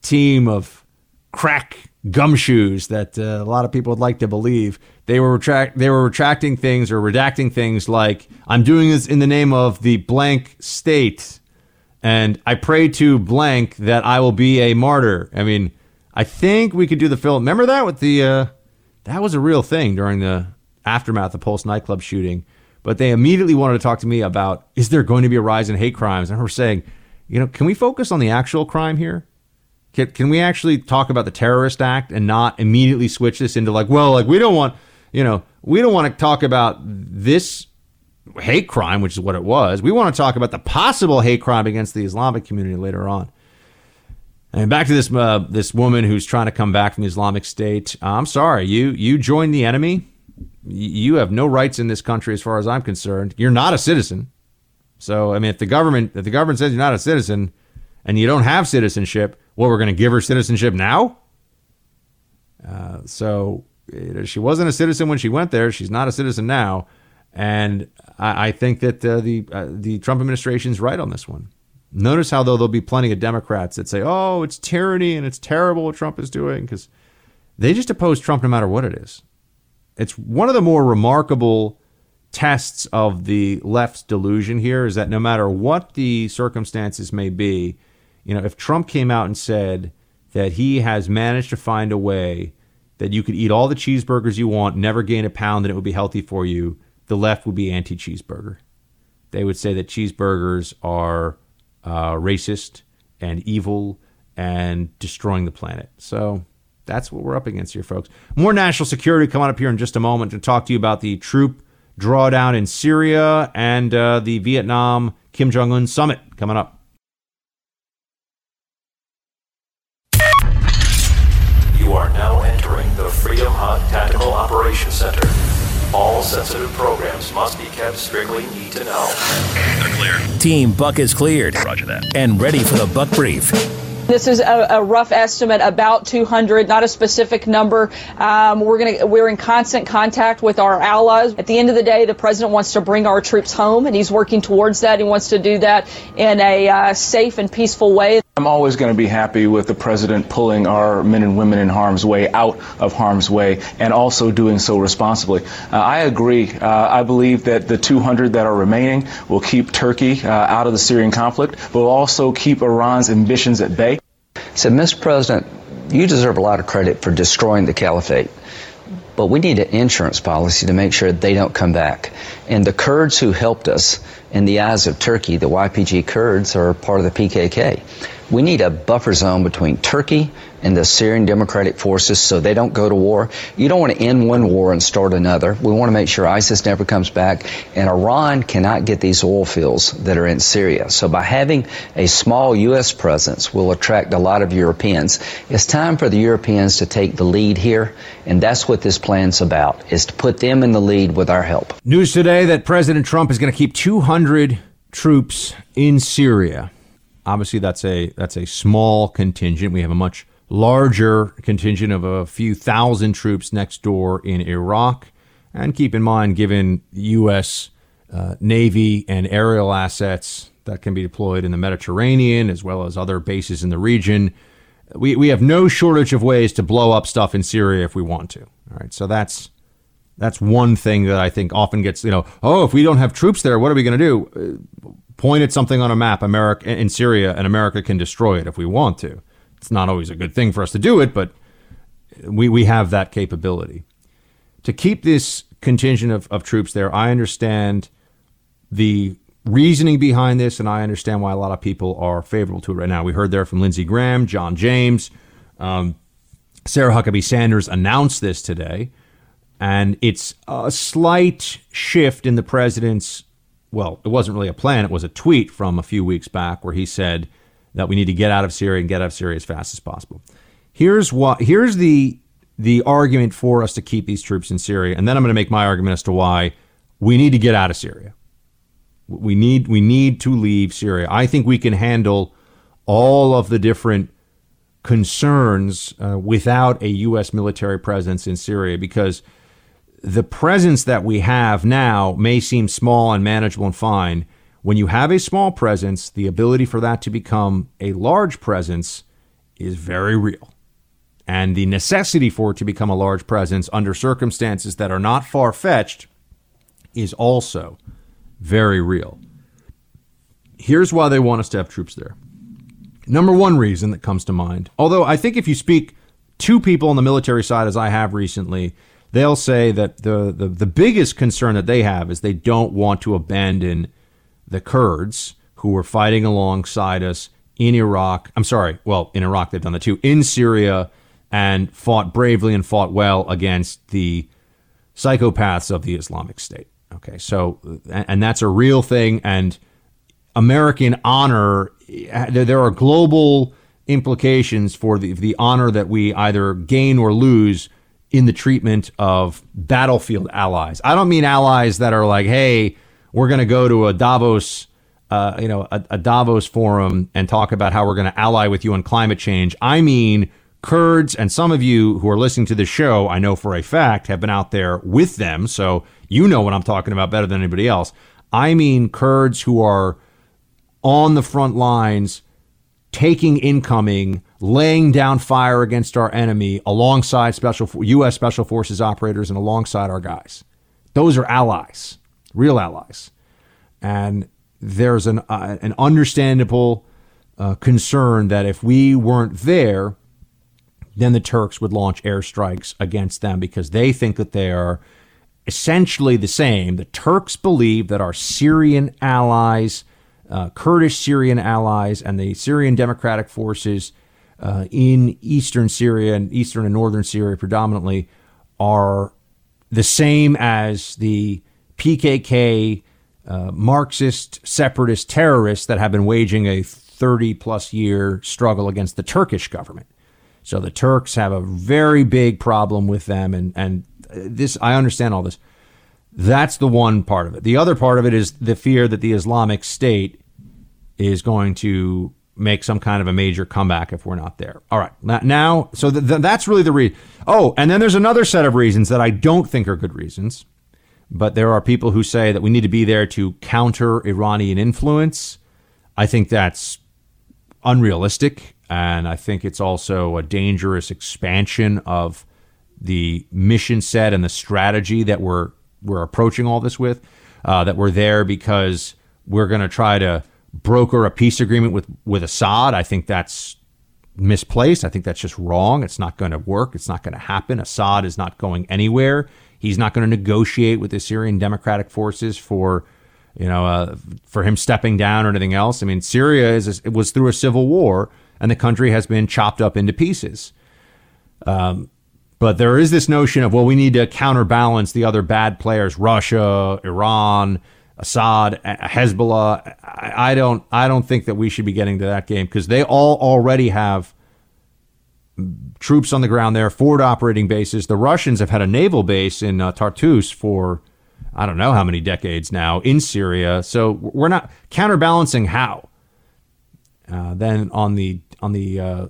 team of crack gumshoes that uh, a lot of people would like to believe. They were retract they were retracting things or redacting things like I'm doing this in the name of the blank state and I pray to blank that I will be a martyr. I mean, I think we could do the film. Remember that with the uh, that was a real thing during the aftermath of Pulse nightclub shooting. But they immediately wanted to talk to me about is there going to be a rise in hate crimes? And I remember saying, you know, can we focus on the actual crime here? Can, can we actually talk about the terrorist act and not immediately switch this into like, well, like we don't want, you know, we don't want to talk about this hate crime, which is what it was. We want to talk about the possible hate crime against the Islamic community later on. And back to this uh, this woman who's trying to come back from the Islamic State. I'm sorry, you you joined the enemy. You have no rights in this country, as far as I'm concerned. You're not a citizen. So I mean, if the government if the government says you're not a citizen and you don't have citizenship, what we're going to give her citizenship now? Uh, so she wasn't a citizen when she went there. She's not a citizen now, and I, I think that uh, the uh, the Trump administration is right on this one. Notice how though there'll be plenty of Democrats that say, "Oh, it's tyranny and it's terrible what Trump is doing," because they just oppose Trump no matter what it is. It's one of the more remarkable tests of the left's delusion here is that no matter what the circumstances may be, you know, if Trump came out and said that he has managed to find a way that you could eat all the cheeseburgers you want, never gain a pound, and it would be healthy for you, the left would be anti cheeseburger. They would say that cheeseburgers are uh, racist and evil and destroying the planet. So that's what we're up against here, folks. More national security coming up here in just a moment to talk to you about the troop drawdown in Syria and uh, the Vietnam Kim Jong Un summit coming up. You are now entering the Freedom Hut Tactical Operations Center. All sensitive programs must be kept strictly need to know. Clear. Team Buck is cleared. Roger that. And ready for the Buck Brief. This is a, a, rough estimate, about 200, not a specific number. Um, we're going to we're in constant contact with our allies. At the end of the day, the president wants to bring our troops home, and he's working towards that. He wants to do that in a uh, safe and peaceful way. I'm always going to be happy with the president pulling our men and women in harm's way out of harm's way, and also doing so responsibly. Uh, I agree. Uh, I believe that the 200 that are remaining will keep Turkey uh, out of the Syrian conflict, but will also keep Iran's ambitions at bay said, Mr. President, you deserve a lot of credit for destroying the caliphate, but we need an insurance policy to make sure they don't come back. And the Kurds who helped us, in the eyes of Turkey, the YPG Kurds are part of the PKK. We need a buffer zone between Turkey and the Syrian Democratic Forces so they don't go to war. You don't want to end one war and start another. We want to make sure ISIS never comes back. And Iran cannot get these oil fields that are in Syria. So by having a small U.S. presence will attract a lot of Europeans. It's time for the Europeans to take the lead here. And that's what this plan's about, is to put them in the lead with our help. News today that President Trump is going to keep 200 troops in Syria. Obviously, that's a that's a small contingent. We have a much larger contingent of a few thousand troops next door in Iraq. And keep in mind, given U.S. Uh, Navy and aerial assets that can be deployed in the Mediterranean as well as other bases in the region, we, we have no shortage of ways to blow up stuff in Syria if we want to. All right, so that's that's one thing that I think often gets you know oh if we don't have troops there what are we going to do? Uh, point at something on a map, America in Syria, and America can destroy it if we want to. It's not always a good thing for us to do it, but we, we have that capability. To keep this contingent of, of troops there, I understand the reasoning behind this, and I understand why a lot of people are favorable to it right now. We heard there from Lindsey Graham, John James, um, Sarah Huckabee Sanders announced this today, and it's a slight shift in the president's. Well, it wasn't really a plan; it was a tweet from a few weeks back where he said that we need to get out of Syria and get out of Syria as fast as possible. Here's what here's the the argument for us to keep these troops in Syria, and then I'm going to make my argument as to why we need to get out of Syria. We need we need to leave Syria. I think we can handle all of the different concerns uh, without a U.S. military presence in Syria because the presence that we have now may seem small and manageable and fine, when you have a small presence, the ability for that to become a large presence is very real. And the necessity for it to become a large presence under circumstances that are not far fetched is also very real. Here's why they want us to have troops there. Number one reason that comes to mind, although I think if you speak to people on the military side, as I have recently, they'll say that the, the, the biggest concern that they have is they don't want to abandon the Kurds who were fighting alongside us in Iraq. I'm sorry, well, in Iraq they've done that too, in Syria, and fought bravely and fought well against the psychopaths of the Islamic State. Okay, so, and that's a real thing. And American honor, there are global implications for the, the honor that we either gain or lose in the treatment of battlefield allies. I don't mean allies that are like, hey, we're going to go to a Davos, uh, you know, a, a Davos forum and talk about how we're going to ally with you on climate change. I mean, Kurds and some of you who are listening to the show, I know for a fact, have been out there with them. So you know what I'm talking about better than anybody else. I mean, Kurds who are on the front lines, taking incoming, laying down fire against our enemy alongside special U.S. Special Forces operators and alongside our guys. Those are allies real allies. And there's an, uh, an understandable uh, concern that if we weren't there, then the Turks would launch airstrikes against them because they think that they are essentially the same. The Turks believe that our Syrian allies, uh, Kurdish Syrian allies, and the Syrian Democratic Forces uh, in eastern Syria and eastern and northern Syria predominantly are the same as the PKK uh, Marxist separatist terrorists that have been waging a 30 plus year struggle against the Turkish government. So the Turks have a very big problem with them, and and this I understand all this. That's the one part of it. The other part of it is the fear that the Islamic State is going to make some kind of a major comeback if we're not there. All right, now, so th- th- that's really the reason. Oh, and then there's another set of reasons that I don't think are good reasons, but there are people who say that we need to be there to counter Iranian influence. I think that's unrealistic, and I think it's also a dangerous expansion of the mission set and the strategy that we're we're approaching all this with. Uh, that we're there because we're going to try to broker a peace agreement with with Assad. I think that's misplaced. I think that's just wrong. It's not going to work. It's not going to happen. Assad is not going anywhere. He's not going to negotiate with the Syrian Democratic Forces for, you know, uh, for him stepping down or anything else. I mean, Syria is it was through a civil war, and the country has been chopped up into pieces. Um, but there is this notion of well, we need to counterbalance the other bad players: Russia, Iran, Assad, Hezbollah. I don't I don't think that we should be getting to that game because they all already have troops on the ground there, forward operating bases. The Russians have had a naval base in uh, Tartus for I don't know how many decades now in Syria. So we're not counterbalancing how. Uh, then on the on the uh,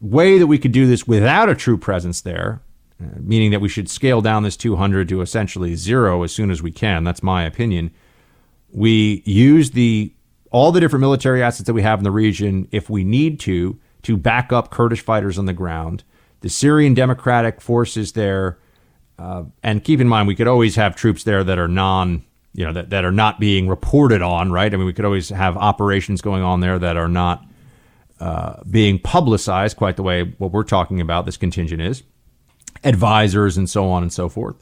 way that we could do this without a true presence there, uh, meaning that we should scale down this 200 to essentially zero as soon as we can. That's my opinion we use the all the different military assets that we have in the region, if we need to, to back up Kurdish fighters on the ground. The Syrian Democratic forces there, uh, and keep in mind, we could always have troops there that are non, you know, that, that are not being reported on, right? I mean, we could always have operations going on there that are not uh, being publicized quite the way what we're talking about this contingent is, advisors and so on and so forth.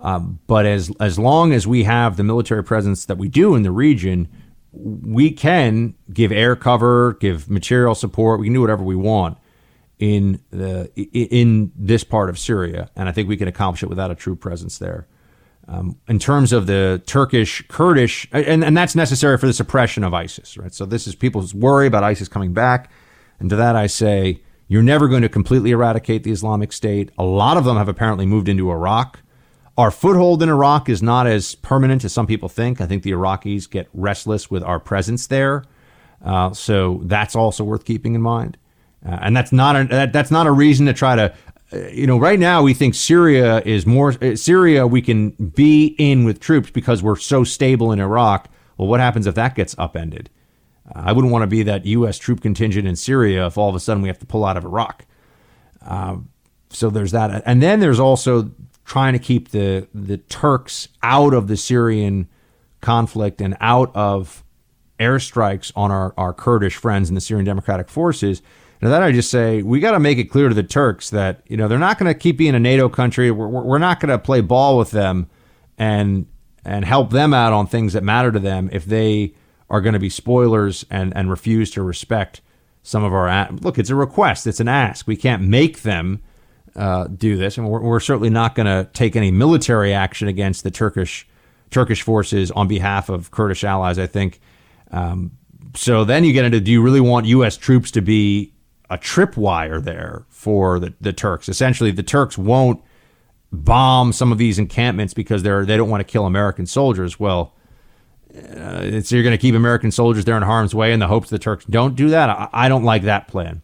Um, but as as long as we have the military presence that we do in the region, we can give air cover, give material support. We can do whatever we want in the in this part of Syria, and I think we can accomplish it without a true presence there. Um, in terms of the Turkish Kurdish, and, and that's necessary for the suppression of ISIS, right? So this is people's worry about ISIS coming back, and to that I say, you're never going to completely eradicate the Islamic State. A lot of them have apparently moved into Iraq. Our foothold in Iraq is not as permanent as some people think. I think the Iraqis get restless with our presence there. Uh, so that's also worth keeping in mind. Uh, and that's not a, that, that's not a reason to try to, uh, you know, right now we think Syria is more, uh, Syria we can be in with troops because we're so stable in Iraq. Well, what happens if that gets upended? Uh, I wouldn't want to be that U.S. troop contingent in Syria if all of a sudden we have to pull out of Iraq. Uh, so there's that. And then there's also trying to keep the the Turks out of the Syrian conflict and out of airstrikes on our, our Kurdish friends in the Syrian Democratic Forces. And then I just say we got to make it clear to the Turks that you know they're not going to keep being a NATO country. We're, we're not going to play ball with them and and help them out on things that matter to them if they are going to be spoilers and and refuse to respect some of our look. It's a request. It's an ask. We can't make them uh, do this, and we're, we're certainly not going to take any military action against the Turkish Turkish forces on behalf of Kurdish allies. I think. Um, so then you get into: Do you really want U.S. troops to be a tripwire there for the, the Turks? Essentially, the Turks won't bomb some of these encampments because they're they don't want to kill American soldiers. Well, uh, so you're going to keep American soldiers there in harm's way in the hopes the Turks don't do that. I, I don't like that plan.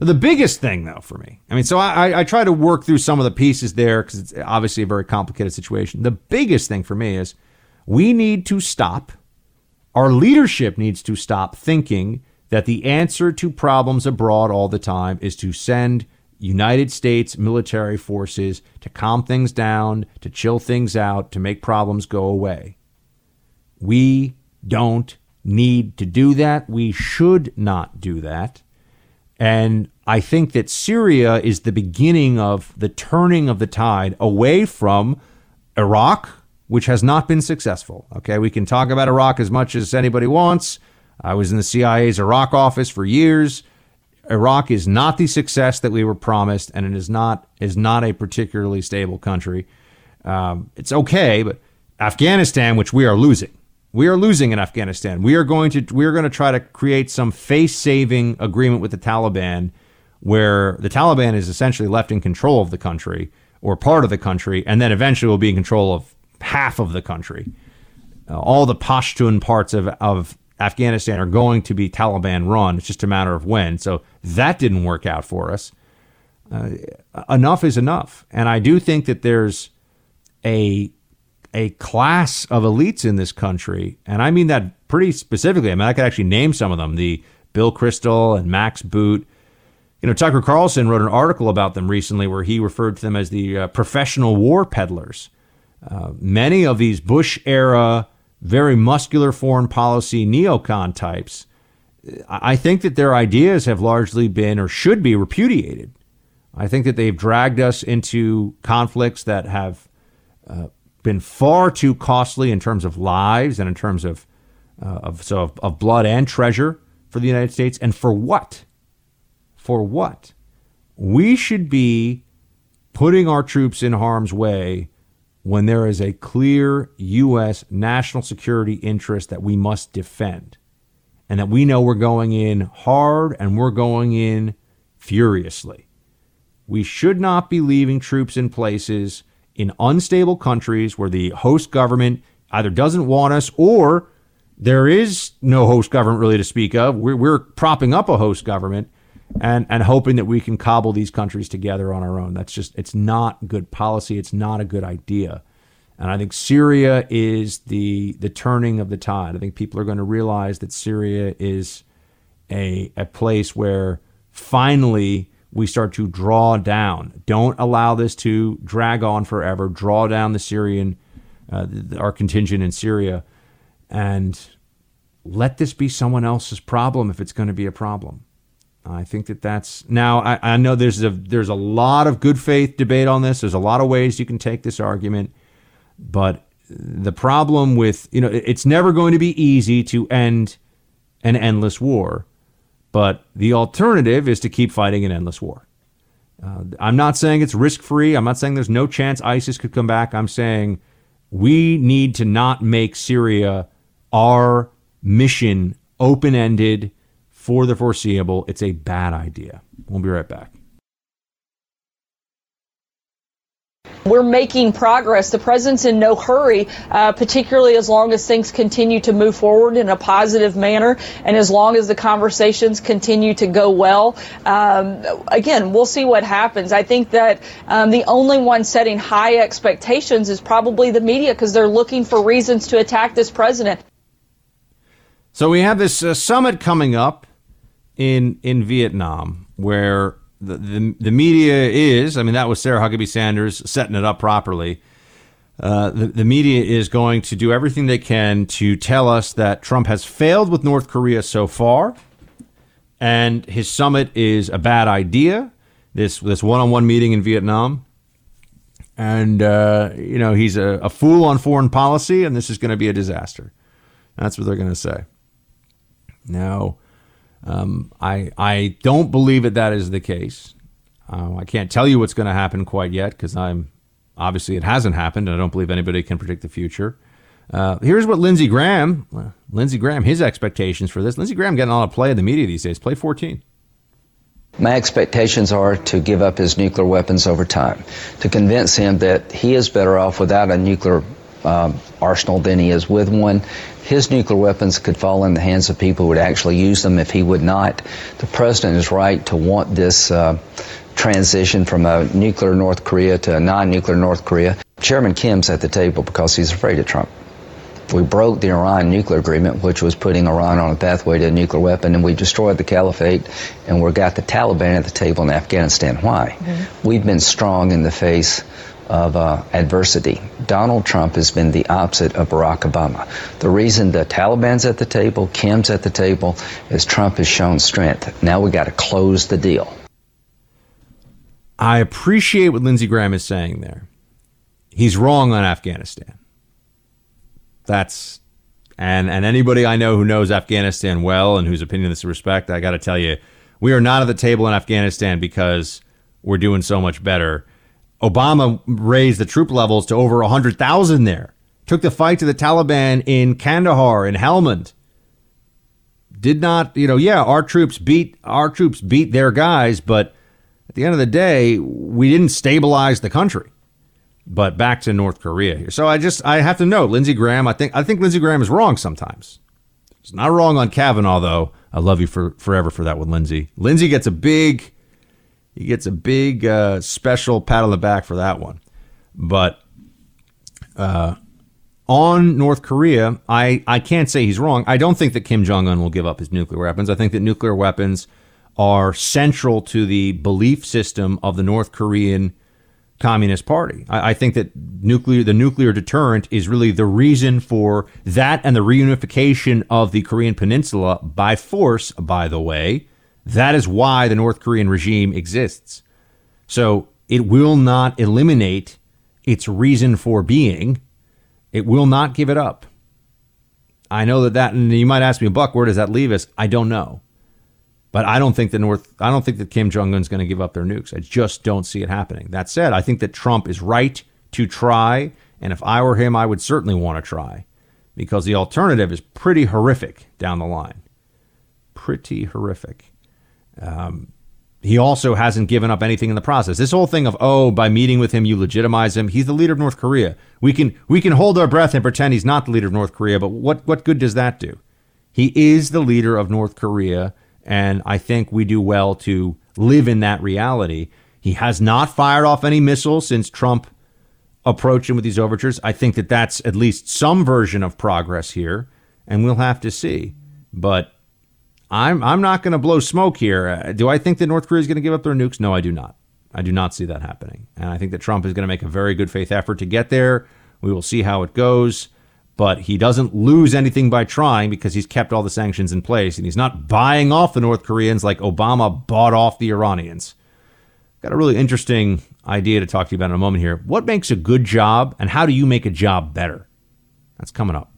The biggest thing, though, for me, I mean, so I, I try to work through some of the pieces there because it's obviously a very complicated situation. The biggest thing for me is we need to stop, our leadership needs to stop thinking that the answer to problems abroad all the time is to send United States military forces to calm things down, to chill things out, to make problems go away. We don't need to do that. We should not do that. And I think that Syria is the beginning of the turning of the tide away from Iraq, which has not been successful. Okay, we can talk about Iraq as much as anybody wants. I was in the CIA's Iraq office for years. Iraq is not the success that we were promised, and it is not is not a particularly stable country. Um, it's okay, but Afghanistan, which we are losing, We are losing in Afghanistan. We are going to we are going to try to create some face-saving agreement with the Taliban where the Taliban is essentially left in control of the country or part of the country and then eventually will be in control of half of the country. Uh, all the Pashtun parts of, of Afghanistan are going to be Taliban run. It's just a matter of when. So that didn't work out for us. Uh, enough is enough. And I do think that there's a a class of elites in this country, and I mean that pretty specifically. I mean, I could actually name some of them: the Bill Kristol and Max Boot. You know, Tucker Carlson wrote an article about them recently where he referred to them as the uh, professional war peddlers. Uh, many of these Bush era, very muscular foreign policy neocon types, I think that their ideas have largely been or should be repudiated. I think that they've dragged us into conflicts that have uh, been far too costly in terms of lives and in terms of uh, of so of, of blood and treasure for the United States. And for what? For what? We should be putting our troops in harm's way when there is a clear U.S. national security interest that we must defend, and that we know we're going in hard and we're going in furiously. We should not be leaving troops in places in unstable countries where the host government either doesn't want us or there is no host government really to speak of. We're, we're propping up a host government and, and hoping that we can cobble these countries together on our own. That's just, it's not good policy. It's not a good idea. And I think Syria is the, the turning of the tide. I think people are going to realize that Syria is a, a place where finally we start to draw down. Don't allow this to drag on forever. Draw down the Syrian, uh, our contingent in Syria, and let this be someone else's problem if it's going to be a problem. I think that that's now. I, I know there's a there's a lot of good faith debate on this. There's a lot of ways you can take this argument, but the problem with you know it's never going to be easy to end an endless war but the alternative is to keep fighting an endless war. Uh, I'm not saying it's risk free. I'm not saying there's no chance ISIS could come back. I'm saying we need to not make Syria our mission open ended for the foreseeable. It's a bad idea. We'll be right back. We're making progress. The president's in no hurry, uh, particularly as long as things continue to move forward in a positive manner and as long as the conversations continue to go well. Um, again, we'll see what happens. I think that um, the only one setting high expectations is probably the media because they're looking for reasons to attack this president. So we have this uh, summit coming up in in Vietnam where the, the, the media is, I mean, that was Sarah Huckabee Sanders setting it up properly. Uh, the, the media is going to do everything they can to tell us that Trump has failed with North Korea so far, and his summit is a bad idea. This this one-on-one meeting in Vietnam, and uh, you know he's a, a fool on foreign policy, and this is going to be a disaster. That's what they're going to say. Now, um, I I don't believe that that is the case. Uh, I can't tell you what's going to happen quite yet because I'm obviously it hasn't happened, and I don't believe anybody can predict the future. Uh, here's what Lindsey Graham, Lindsey Graham, his expectations for this. Lindsey Graham getting a lot of play in the media these days. Play 14. My expectations are to give up his nuclear weapons over time, to convince him that he is better off without a nuclear um, arsenal than he is with one. His nuclear weapons could fall in the hands of people who would actually use them if he would not. The president is right to want this uh, transition from a nuclear North Korea to a non-nuclear North Korea. Chairman Kim's at the table because he's afraid of Trump. We broke the Iran nuclear agreement, which was putting Iran on a pathway to a nuclear weapon, and we destroyed the caliphate, and we got the Taliban at the table in Afghanistan. Why? Mm-hmm. We've been strong in the face of uh, adversity. Donald Trump has been the opposite of Barack Obama. The reason the Taliban's at the table, Kim's at the table, is Trump has shown strength. Now we got to close the deal. I appreciate what Lindsey Graham is saying there. He's wrong on Afghanistan. That's and and anybody I know who knows Afghanistan well and whose opinion in this respect, I got to tell you, we are not at the table in Afghanistan because we're doing so much better Obama raised the troop levels to over 100,000 there took the fight to the Taliban in Kandahar, in Helmand. Did not, you know, yeah, our troops beat our troops beat their guys, but at the end of the day, we didn't stabilize the country. But back to North Korea here. So I just I have to note, Lindsey Graham, I think I think Lindsey Graham is wrong sometimes. He's not wrong on Kavanaugh, though. I love you for forever for that with Lindsey. Lindsey gets a big he gets a big uh, special pat on the back for that one. But uh, on North Korea, I, I can't say he's wrong. I don't think that Kim Jong un will give up his nuclear weapons. I think that nuclear weapons are central to the belief system of the North Korean Communist Party. I, I, think that nuclear the nuclear deterrent is really the reason for that and the reunification of the Korean Peninsula by force, by the way. That is why the North Korean regime exists. So it will not eliminate its reason for being. It will not give it up. I know that that, and you might ask me, Buck, where does that leave us? I don't know. But I don't think the North, I don't think that Kim Jong Un's going to give up their nukes. I just don't see it happening. That said, I think that Trump is right to try, and if I were him, I would certainly want to try, because the alternative is pretty horrific down the line. Pretty horrific. Um, he also hasn't given up anything in the process. This whole thing of oh, by meeting with him, you legitimize him. He's the leader of North Korea. We can we can hold our breath and pretend he's not the leader of North Korea, but what what good does that do? He is the leader of North Korea and I think we do well to live in that reality. He has not fired off any missiles since Trump approached him with these overtures. I think that that's at least some version of progress here, and we'll have to see. But I'm I'm not going to blow smoke here. Uh, do I think that North Korea is going to give up their nukes? No, I do not. I do not see that happening. And I think that Trump is going to make a very good faith effort to get there. We will see how it goes but he doesn't lose anything by trying because he's kept all the sanctions in place and he's not buying off the North Koreans like Obama bought off the Iranians. Got a really interesting idea to talk to you about in a moment here. What makes a good job and how do you make a job better? That's coming up.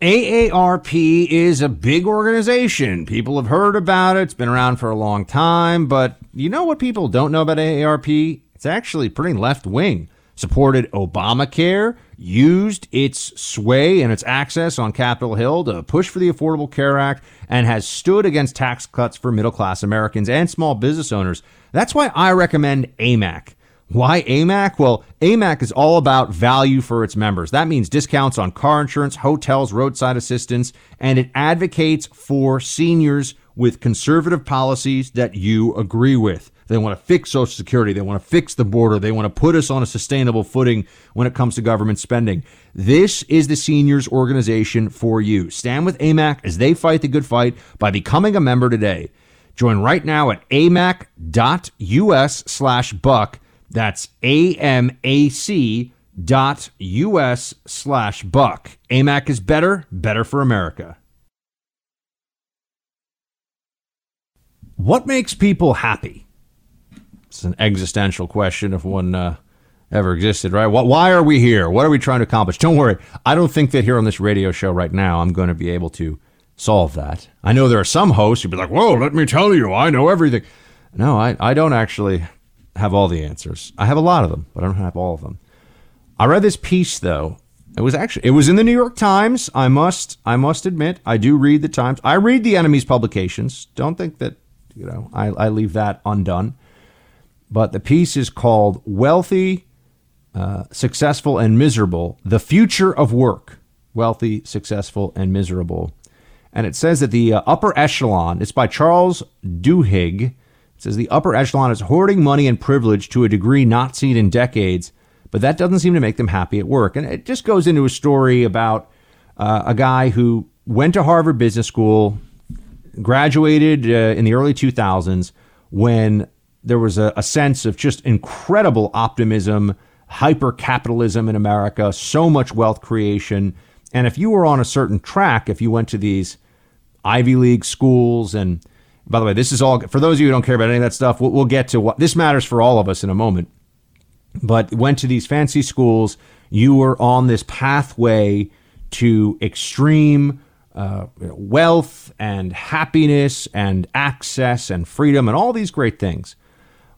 AARP is a big organization. People have heard about it. It's been around for a long time, but you know what people don't know about AARP? It's actually pretty left wing supported Obamacare, used its sway and its access on Capitol Hill to push for the Affordable Care Act, and has stood against tax cuts for middle class Americans and small business owners. That's why I recommend AMAC. Why AMAC? Well, AMAC is all about value for its members. That means discounts on car insurance, hotels, roadside assistance, and it advocates for seniors with conservative policies that you agree with. They want to fix Social Security. They want to fix the border. They want to put us on a sustainable footing when it comes to government spending. This is the seniors organization for you. Stand with AMAC as they fight the good fight by becoming a member today. Join right now at amac.us slash buck. That's A-M-A-C dot us slash buck. AMAC is better, better for America. What makes people happy? It's an existential question if one uh, ever existed, right? Why are we here? What are we trying to accomplish? Don't worry. I don't think that here on this radio show right now I'm going to be able to solve that. I know there are some hosts who'd be like, whoa, let me tell you, I know everything. No, I, I don't actually have all the answers. I have a lot of them, but I don't have all of them. I read this piece though. It was actually it was in the New York Times. I must I must admit I do read the Times. I read the enemy's publications. Don't think that you know I, I leave that undone but the piece is called Wealthy, uh, Successful, and Miserable The Future of Work. Wealthy, Successful, and Miserable. And it says that the uh, upper echelon, it's by Charles Duhigg. It says the upper echelon is hoarding money and privilege to a degree not seen in decades, but that doesn't seem to make them happy at work. And it just goes into a story about uh, a guy who went to Harvard Business School, graduated uh, in the early 2000s when there was a, a sense of just incredible optimism, hyper capitalism in America, so much wealth creation. And if you were on a certain track, if you went to these Ivy League schools, and by the way, this is all for those of you who don't care about any of that stuff, we'll, we'll get to what this matters for all of us in a moment. But went to these fancy schools, you were on this pathway to extreme uh, wealth and happiness and access and freedom and all these great things.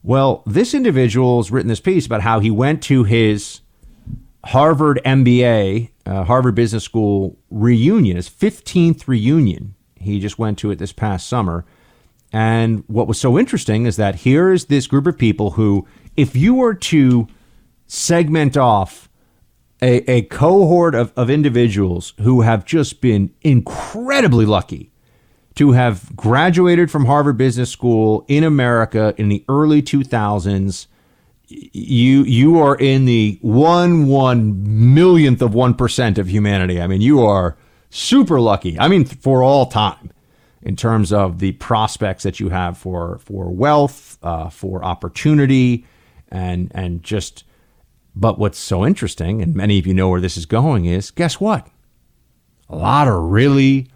Well, this individual's written this piece about how he went to his Harvard MBA, uh, Harvard Business School reunion, his 15th reunion. He just went to it this past summer. And what was so interesting is that here is this group of people who, if you were to segment off a, a cohort of, of individuals who have just been incredibly lucky to have graduated from Harvard Business School in America in the early 2000s. You you are in the one one millionth of one percent of humanity. I mean, you are super lucky. I mean, for all time, in terms of the prospects that you have for for wealth, uh, for opportunity, and and just. But what's so interesting, and many of you know where this is going, is guess what? A lot of really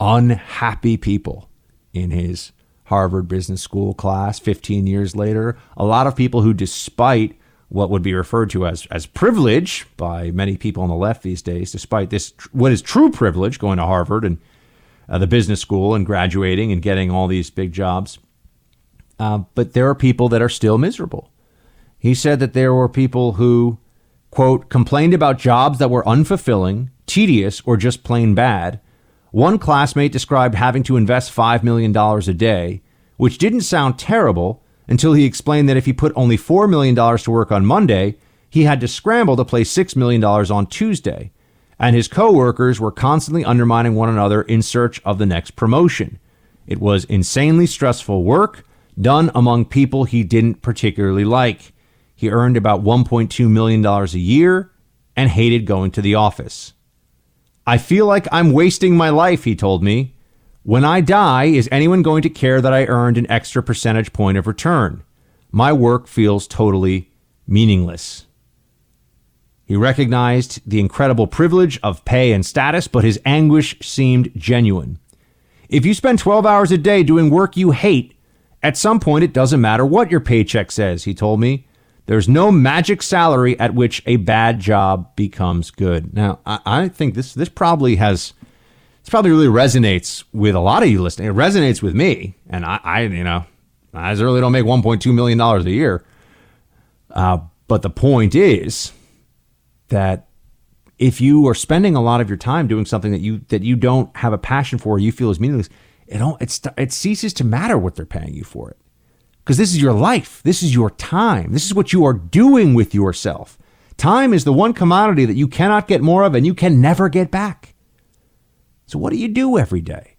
unhappy people in his Harvard Business School class 15 years later. A lot of people who, despite what would be referred to as, as privilege by many people on the left these days, despite this, what is true privilege, going to Harvard and uh, the business school and graduating and getting all these big jobs. Uh, but there are people that are still miserable. He said that there were people who, quote, complained about jobs that were unfulfilling, tedious, or just plain bad one classmate described having to invest $5 million a day, which didn't sound terrible until he explained that if he put only $4 million to work on Monday, he had to scramble to place $6 million on Tuesday. And his coworkers were constantly undermining one another in search of the next promotion. It was insanely stressful work done among people he didn't particularly like. He earned about $1.2 million a year and hated going to the office. I feel like I'm wasting my life, he told me. When I die, is anyone going to care that I earned an extra percentage point of return? My work feels totally meaningless. He recognized the incredible privilege of pay and status, but his anguish seemed genuine. If you spend 12 hours a day doing work you hate, at some point it doesn't matter what your paycheck says, he told me. There's no magic salary at which a bad job becomes good. Now, I, I think this this probably has this probably really resonates with a lot of you listening. It resonates with me, and I, I you know, I really don't make 1.2 million dollars a year. Uh, but the point is that if you are spending a lot of your time doing something that you that you don't have a passion for, or you feel is meaningless, it don't it, it ceases to matter what they're paying you for it because this is your life. This is your time. This is what you are doing with yourself. Time is the one commodity that you cannot get more of and you can never get back. So, what do you do every day?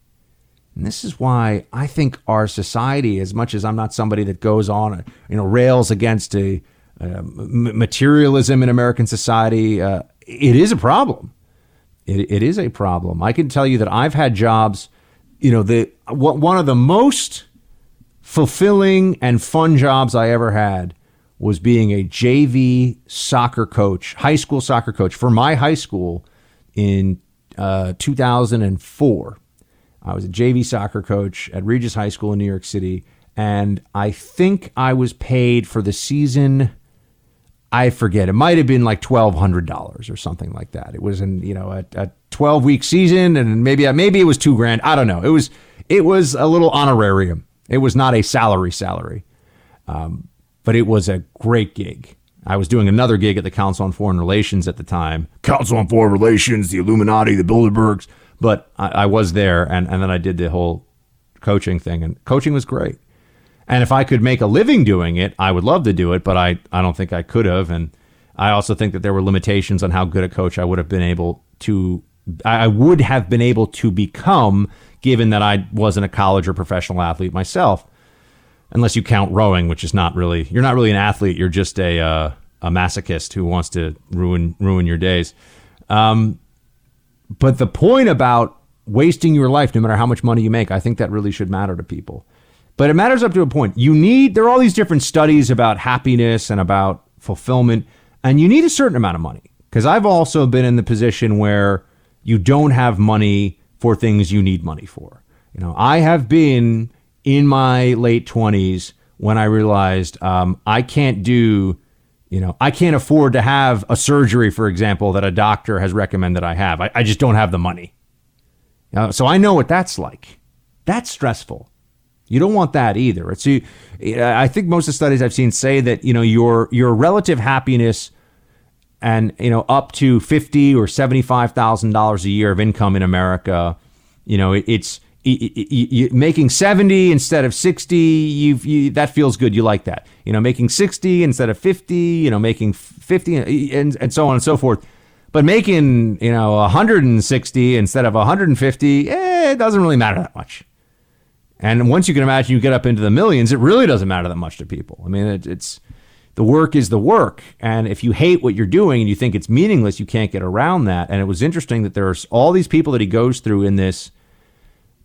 And this is why I think our society, as much as I'm not somebody that goes on, uh, you know, rails against a, uh, materialism in American society, uh, it is a problem. It, it is a problem. I can tell you that I've had jobs, you know, the one of the most fulfilling and fun jobs I ever had was being a JV soccer coach, high school soccer coach for my high school in uh, 2004. I was a JV soccer coach at Regis High School in New York City, and I think I was paid for the season. I forget. It might have been like twelve hundred dollars or something like that. It was in you know a, a twelve week season, and maybe maybe it was two grand. I don't know. It was it was a little honorarium it was not a salary salary, um, but it was a great gig. I was doing another gig at the Council on Foreign Relations at the time. Council on Foreign Relations, the Illuminati, the Bilderbergs. But I, I was there, and, and then I did the whole coaching thing, and coaching was great. And if I could make a living doing it, I would love to do it, but I, I don't think I could have. And I also think that there were limitations on how good a coach I would have been able to I would have been able to become given that I wasn't a college or professional athlete myself. Unless you count rowing, which is not really you're not really an athlete. You're just a uh, a masochist who wants to ruin ruin your days. Um, but the point about wasting your life, no matter how much money you make, I think that really should matter to people. But it matters up to a point. You need there are all these different studies about happiness and about fulfillment, and you need a certain amount of money. Because I've also been in the position where you don't have money for things you need money for. You know, I have been in my late 20s when I realized um, I can't do, you know, I can't afford to have a surgery, for example, that a doctor has recommended I have. I, I just don't have the money. Know, so I know what that's like. That's stressful. You don't want that either. It's you. I think most of the studies I've seen say that you know your your relative happiness and you know up to fifty or seventy five thousand dollars a year of income in America, you know it, it's making 70 instead of 60 you've you, that feels good you like that you know making 60 instead of 50 you know making 50 and, and so on and so forth but making you know 160 instead of 150 eh, it doesn't really matter that much and once you can imagine you get up into the millions it really doesn't matter that much to people. I mean it, it's the work is the work. And if you hate what you're doing and you think it's meaningless you can't get around that. And it was interesting that there's all these people that he goes through in this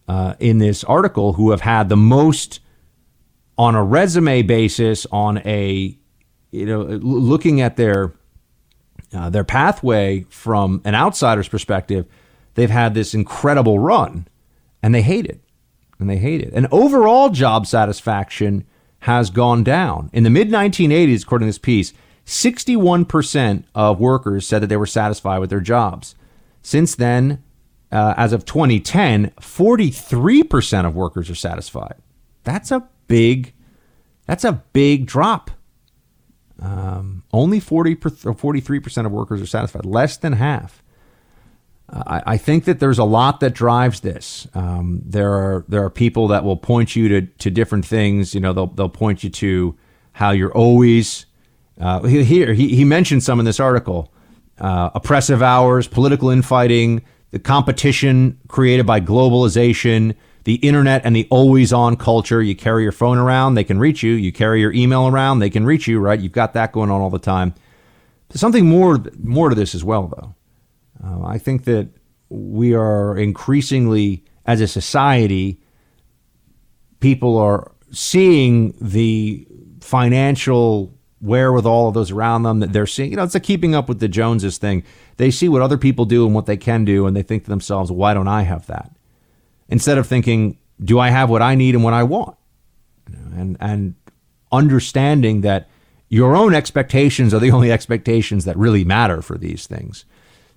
uh, in this article who have had the most on a resume basis on a you know looking at their uh, their pathway from an outsider's perspective they've had this incredible run and they hate it and they hate it and overall job satisfaction has gone down in the mid 1980s according to this piece 61% of workers said that they were satisfied with their jobs since then uh, as of 2010, 43% of workers are satisfied. That's a big, that's a big drop. Um, only 40 or 43% of workers are satisfied, less than half. I, think that there's a lot that drives this. Um, there are there are people that will point you to, to different things. You know, they'll they'll point you to how you're always uh, here. He, he mentioned some in this article: uh, oppressive hours, political infighting, the competition created by globalization, the internet, and the always on culture. You carry your phone around, they can reach you. You carry your email around, they can reach you, right? You've got that going on all the time. There's something more, more to this as well, though. Uh, I think that we are increasingly, as a society, people are seeing the financial wherewithal of those around them that they're seeing. You know, it's a keeping up with the Joneses thing. They see what other people do and what they can do, and they think to themselves, why don't I have that? Instead of thinking, do I have what I need and what I want? And, and understanding that your own expectations are the only expectations that really matter for these things.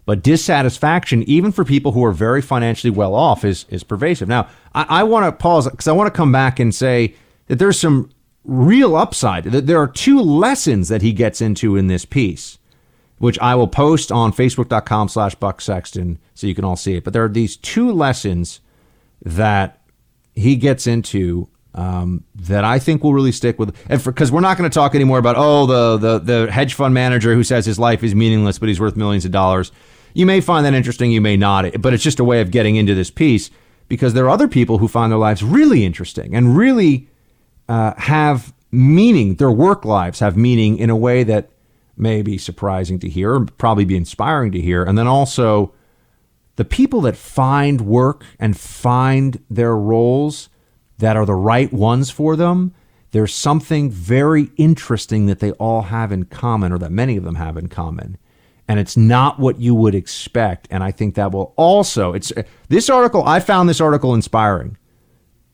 But dissatisfaction, even for people who are very financially well off, is, is pervasive. Now, I, I want to pause because I want to come back and say that there's some real upside. That There are two lessons that he gets into in this piece, which I will post on facebook.com slash Buck Sexton so you can all see it. But there are these two lessons that he gets into um, that I think will really stick with. And because we're not going to talk anymore about oh the, the the hedge fund manager who says his life is meaningless but he's worth millions of dollars. You may find that interesting, you may not, but it's just a way of getting into this piece because there are other people who find their lives really interesting and really uh, have meaning. Their work lives have meaning in a way that may be surprising to hear, probably be inspiring to hear. And then also, the people that find work and find their roles that are the right ones for them, there's something very interesting that they all have in common, or that many of them have in common. And it's not what you would expect. And I think that will also, it's this article, I found this article inspiring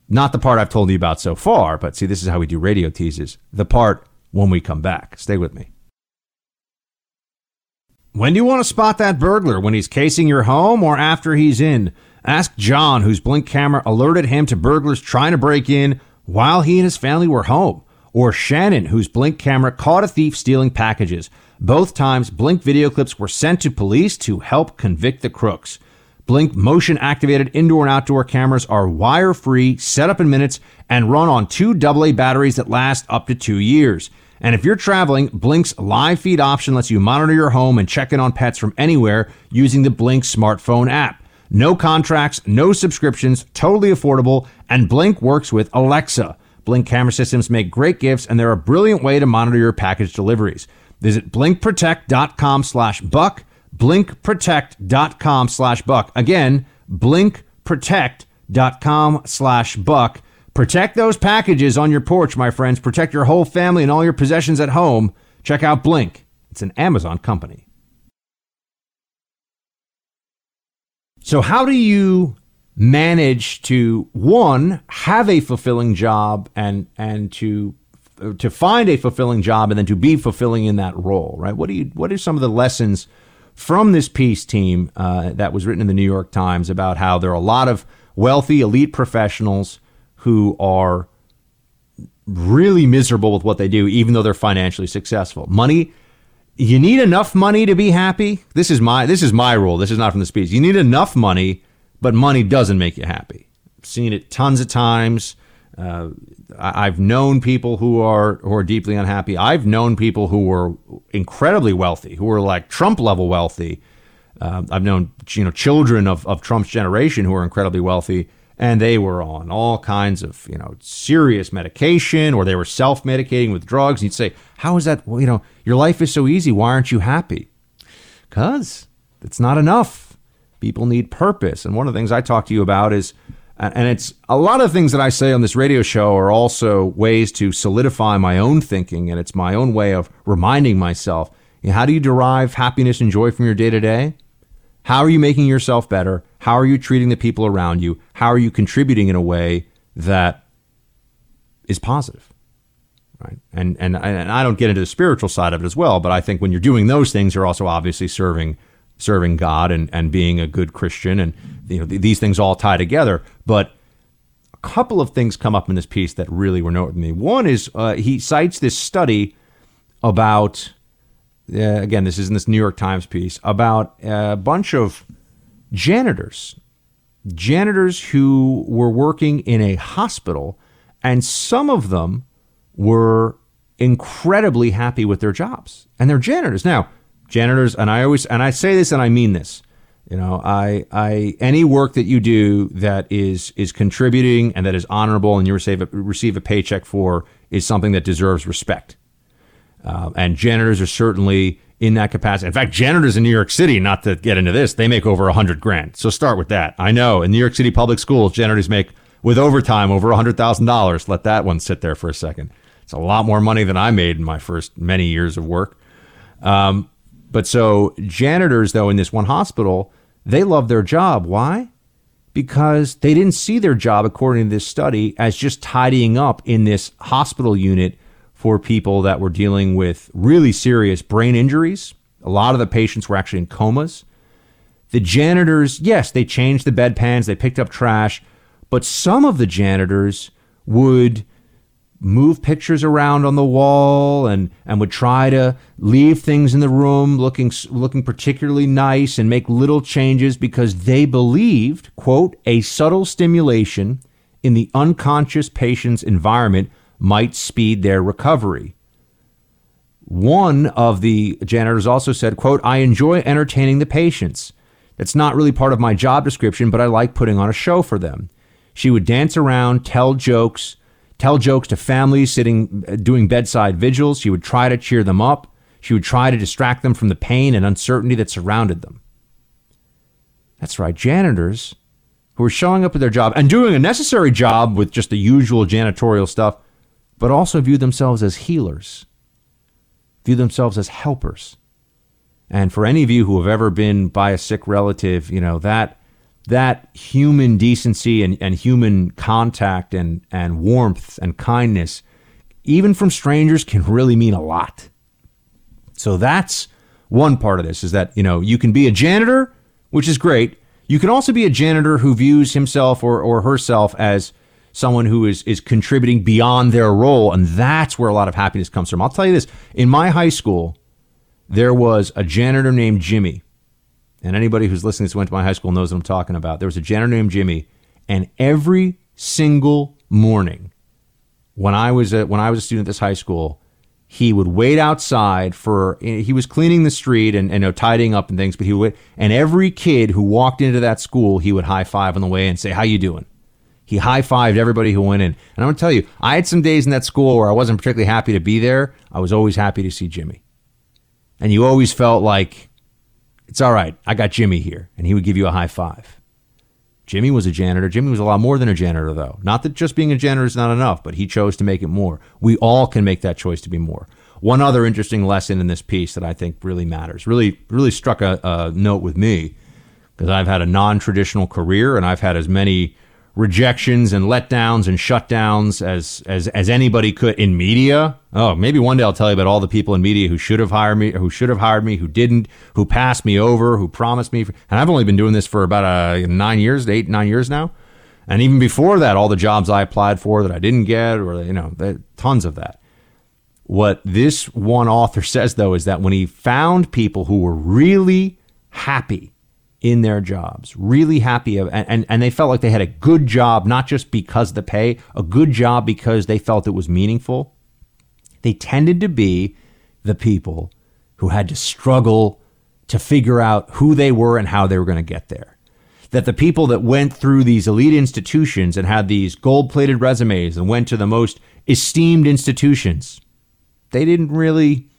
not the part I've told you about so far, but see, this is how we do radio teases. The part when we come back. Stay with me. When do you want to spot that burglar? When he's casing your home or after he's in? Ask John, whose Blink camera alerted him to burglars trying to break in while he and his family were home. Or Shannon, whose Blink camera caught a thief stealing packages. Both times, Blink video clips were sent to police to help convict the crooks. Blink motion activated indoor and outdoor cameras are wire free, set up in minutes, and run on two AA batteries that last up to two years. And if you're traveling, Blink's live feed option lets you monitor your home and check in on pets from anywhere using the Blink smartphone app. No contracts, no subscriptions, totally affordable, and Blink works with Alexa. Blink camera systems make great gifts, and they're a brilliant way to monitor your package deliveries. Visit blinkprotect.com slash buck blinkprotect.com slash buck. Again, blinkprotect.com slash buck. Protect those packages on your porch, my friends. Protect your whole family and all your possessions at home. Check out Blink. It's an Amazon company. So, how do you manage to one have a fulfilling job and and to to find a fulfilling job and then to be fulfilling in that role, right? What do you what are some of the lessons from this peace team uh, that was written in the New York Times about how there are a lot of wealthy elite professionals who are really miserable with what they do, even though they're financially successful. Money you need enough money to be happy. This is my this is my rule. This is not from the speech. You need enough money, but money doesn't make you happy. I've seen it tons of times. Uh, I've known people who are who are deeply unhappy. I've known people who were incredibly wealthy, who were like Trump level wealthy. Uh, I've known you know children of, of Trump's generation who are incredibly wealthy, and they were on all kinds of you know serious medication, or they were self medicating with drugs. And you'd say, "How is that? Well, you know, your life is so easy. Why aren't you happy?" Because it's not enough. People need purpose, and one of the things I talk to you about is and it's a lot of things that I say on this radio show are also ways to solidify my own thinking, and it's my own way of reminding myself you know, how do you derive happiness and joy from your day to day? How are you making yourself better? How are you treating the people around you? How are you contributing in a way that is positive? Right. And, and, and I don't get into the spiritual side of it as well, but I think when you're doing those things, you're also obviously serving serving God and, and being a good Christian. And you know, th- these things all tie together. But a couple of things come up in this piece that really were me. One is uh, he cites this study about, uh, again, this is in this New York Times piece, about a bunch of janitors, janitors who were working in a hospital, and some of them were incredibly happy with their jobs. And they're janitors. Now, janitors and i always and i say this and i mean this you know i i any work that you do that is is contributing and that is honorable and you receive a, receive a paycheck for is something that deserves respect. Uh, and janitors are certainly in that capacity. In fact janitors in new york city not to get into this they make over a hundred grand. So start with that. I know in new york city public schools janitors make with overtime over a hundred thousand dollars. Let that one sit there for a second. It's a lot more money than i made in my first many years of work. Um, but so janitors, though, in this one hospital, they love their job. Why? Because they didn't see their job, according to this study, as just tidying up in this hospital unit for people that were dealing with really serious brain injuries. A lot of the patients were actually in comas. The janitors, yes, they changed the bedpans, they picked up trash, but some of the janitors would move pictures around on the wall and and would try to leave things in the room looking looking particularly nice and make little changes because they believed quote a subtle stimulation in the unconscious patient's environment might speed their recovery. One of the janitors also said quote i enjoy entertaining the patients. That's not really part of my job description but i like putting on a show for them. She would dance around tell jokes tell jokes to families sitting uh, doing bedside vigils. She would try to cheer them up. She would try to distract them from the pain and uncertainty that surrounded them. That's right, janitors who were showing up at their job and doing a necessary job with just the usual janitorial stuff, but also view themselves as healers, view themselves as helpers. And for any of you who have ever been by a sick relative, you know, that that human decency and, and human contact and, and warmth and kindness, even from strangers, can really mean a lot. So that's one part of this is that, you know, you can be a janitor, which is great. You can also be a janitor who views himself or, or herself as someone who is, is contributing beyond their role. And that's where a lot of happiness comes from. I'll tell you this in my high school, there was a janitor named Jimmy and anybody who's listening to went to my high school knows what I'm talking about. There was a janitor named Jimmy, and every single morning when I was a, when I was a student at this high school, he would wait outside for he was cleaning the street and, and you know, tidying up and things, but he would and every kid who walked into that school, he would high five on the way and say, "How you doing?" He high fived everybody who went in. And I'm gonna tell you, I had some days in that school where I wasn't particularly happy to be there. I was always happy to see Jimmy. And you always felt like it's all right. I got Jimmy here. And he would give you a high five. Jimmy was a janitor. Jimmy was a lot more than a janitor, though. Not that just being a janitor is not enough, but he chose to make it more. We all can make that choice to be more. One other interesting lesson in this piece that I think really matters, really, really struck a, a note with me, because I've had a non traditional career and I've had as many rejections and letdowns and shutdowns as as as anybody could in media. Oh, maybe one day I'll tell you about all the people in media who should have hired me, who should have hired me, who didn't, who passed me over, who promised me. And I've only been doing this for about uh, nine years, eight nine years now. And even before that, all the jobs I applied for that I didn't get, or you know, tons of that. What this one author says, though, is that when he found people who were really happy in their jobs, really happy, and, and, and they felt like they had a good job, not just because of the pay, a good job because they felt it was meaningful, they tended to be the people who had to struggle to figure out who they were and how they were going to get there. That the people that went through these elite institutions and had these gold plated resumes and went to the most esteemed institutions, they didn't really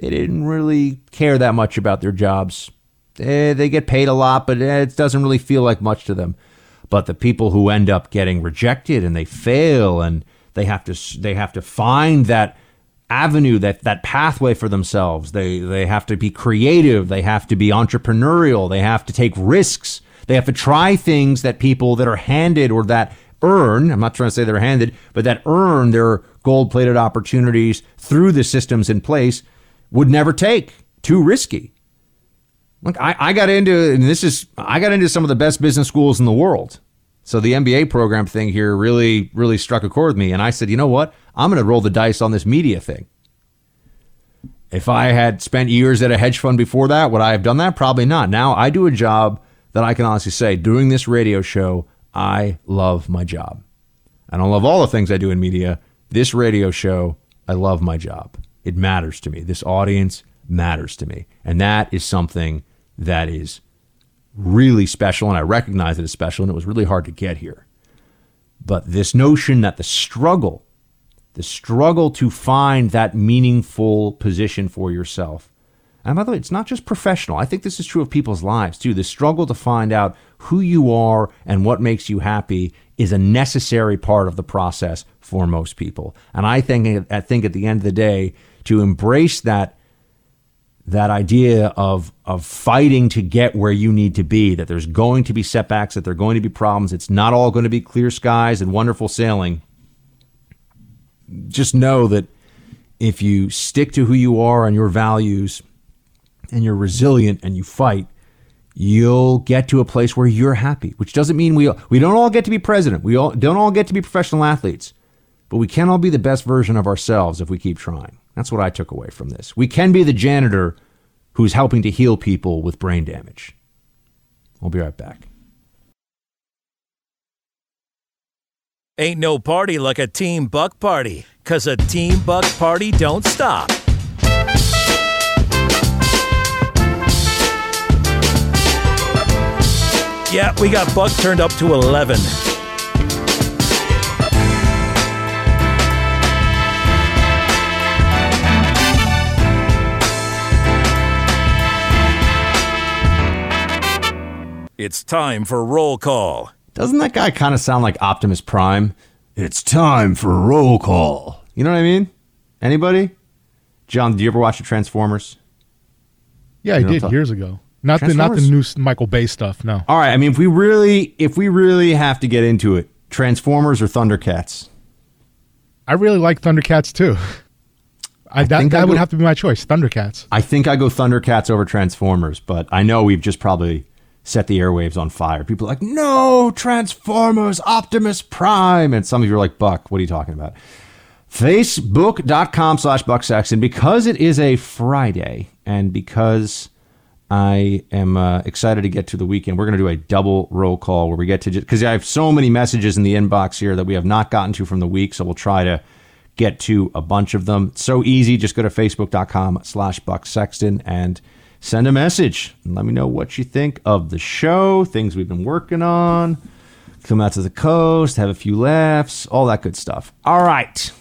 they didn't really care that much about their jobs. They, they get paid a lot, but eh, it doesn't really feel like much to them. But the people who end up getting rejected and they fail and they have to they have to find that avenue that that pathway for themselves. They they have to be creative. They have to be entrepreneurial. They have to take risks. They have to try things that people that are handed or that earn i'm not trying to say they're handed but that earn their gold plated opportunities through the systems in place would never take. Too risky look I, I got into and this is i got into some of the best business schools in the world so the MBA program thing here really, really struck a chord with me. And I said, you know what? I'm going to roll the dice on this media thing. If I had spent years at a hedge fund before that, would I have done that? Probably not. Now I do a job that I can honestly say, doing this radio show, I love my job. And I don't love all the things I do in media. This radio show, I love my job. It matters to me. This audience matters to me. And that is something that is really special, and I recognize it as special, and it was really hard to get here. But this notion that the struggle, the struggle to find that meaningful position for yourself, and by the way, it's not just professional. I think this is true of people's lives too. The struggle to find out who you are and what makes you happy is a necessary part of the process for most people. And I think, I think at the end of the day, to embrace that that idea of of fighting to get where you need to be that there's going to be setbacks that there're going to be problems it's not all going to be clear skies and wonderful sailing. Just know that if you stick to who you are and your values and you're resilient and you fight you'll get to a place where you're happy which doesn't mean we we don't all get to be president. We all don't all get to be professional athletes but we can all be the best version of ourselves if we keep trying that's what I took away from this. We can be the janitor who's helping to heal people with brain damage. We'll be right back. Ain't no party like a Team Buck party, because a Team Buck party don't stop. Yeah, we got Buck turned up to 11. It's time for roll call. Doesn't that guy kind of sound like Optimus Prime? It's time for roll call. You know what I mean? Anybody? John, did you ever watch the Transformers? Yeah, I did years ago. Not the not the new Michael Bay stuff. No. All right. I mean, if we really, if we really have to get into it, Transformers or Thundercats? I really like Thundercats too. I, that, think I that would go- have to be my choice. Thundercats. I think I go Thundercats over Transformers, but I know we've just probably set the airwaves on fire. People are like, no, Transformers, Optimus Prime. And some of you are like, Buck, what are you talking about? Facebook.com slash Buck Sexton. Because it is a Friday and because I am uh, excited to get to the weekend, we're going to do a double roll call where we get to, because I have so many messages in the inbox here that we have not gotten to from the week. So we'll try to get to a bunch of them. So easy. Just go to facebook.com slash Buck Sexton and send a message let me know what you think of the show, things we've been working on, come out to the coast, have a few laughs, all that good stuff. All right.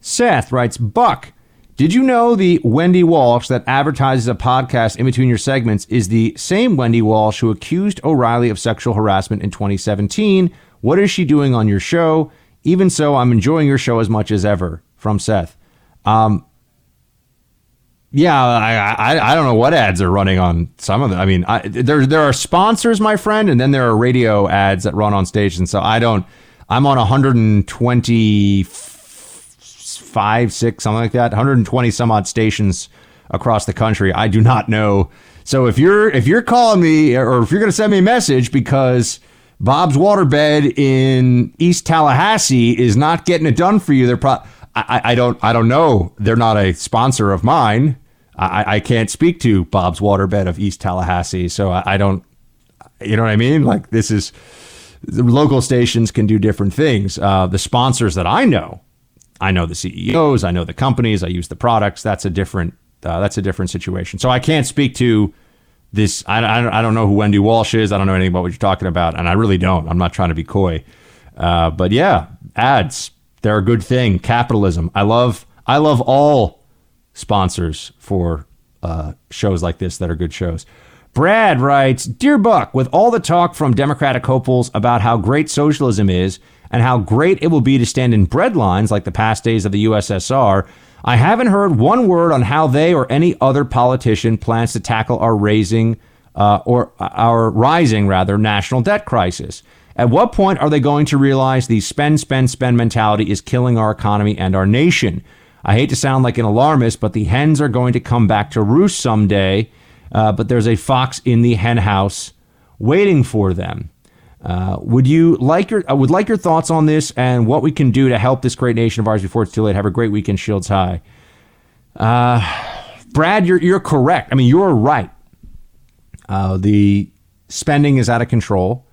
Seth writes, Buck, did you know the Wendy Walsh that advertises a podcast in between your segments is the same Wendy Walsh who accused O'Reilly of sexual harassment in 2017? What is she doing on your show? Even so, I'm enjoying your show as much as ever. From Seth. Um, yeah, I, I I don't know what ads are running on some of them. I mean, I, there there are sponsors, my friend, and then there are radio ads that run on stations. So I don't. I'm on 125, six, something like that. 120 some odd stations across the country. I do not know. So if you're if you're calling me or if you're going to send me a message because Bob's Waterbed in East Tallahassee is not getting it done for you, they're pro- I, I don't I don't know. They're not a sponsor of mine. I, I can't speak to Bob's Waterbed of East Tallahassee, so I, I don't. You know what I mean? Like this is the local stations can do different things. Uh, the sponsors that I know, I know the CEOs, I know the companies, I use the products. That's a different uh, that's a different situation. So I can't speak to this. I, I, I, don't know who Wendy Walsh is. I don't know anything about what you're talking about, and I really don't. I'm not trying to be coy, uh, but yeah, ads they're a good thing. Capitalism. I love I love all sponsors for uh, shows like this that are good shows. Brad writes, Dear Buck, with all the talk from Democratic hopefuls about how great socialism is and how great it will be to stand in bread lines like the past days of the USSR, I haven't heard one word on how they or any other politician plans to tackle our raising uh, or uh, our rising rather national debt crisis. At what point are they going to realize the spend, spend, spend mentality is killing our economy and our nation? I hate to sound like an alarmist, but the hens are going to come back to roost someday. Uh, but there's a fox in the hen house waiting for them. Uh, would you like your I would like your thoughts on this and what we can do to help this great nation of ours before it's too late? Have a great weekend, Shields High. Uh, Brad, you're you're correct. I mean, you're right. Uh, the spending is out of control.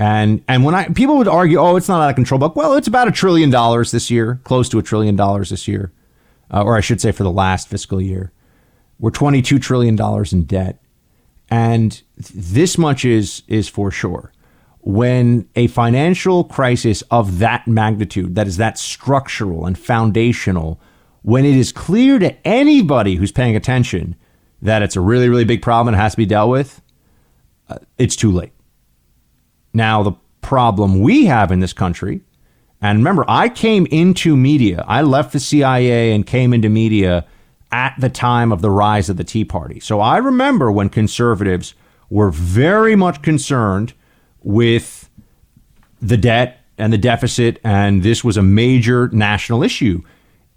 And and when I people would argue, oh, it's not out of control, but well, it's about a trillion dollars this year, close to a trillion dollars this year, uh, or I should say for the last fiscal year, we're twenty two trillion dollars in debt, and this much is is for sure. When a financial crisis of that magnitude, that is that structural and foundational, when it is clear to anybody who's paying attention that it's a really really big problem and has to be dealt with, uh, it's too late now, the problem we have in this country, and remember, I came into media, I left the CIA and came into media at the time of the rise of the Tea Party. So I remember when conservatives were very much concerned with the debt and the deficit, and this was a major national issue.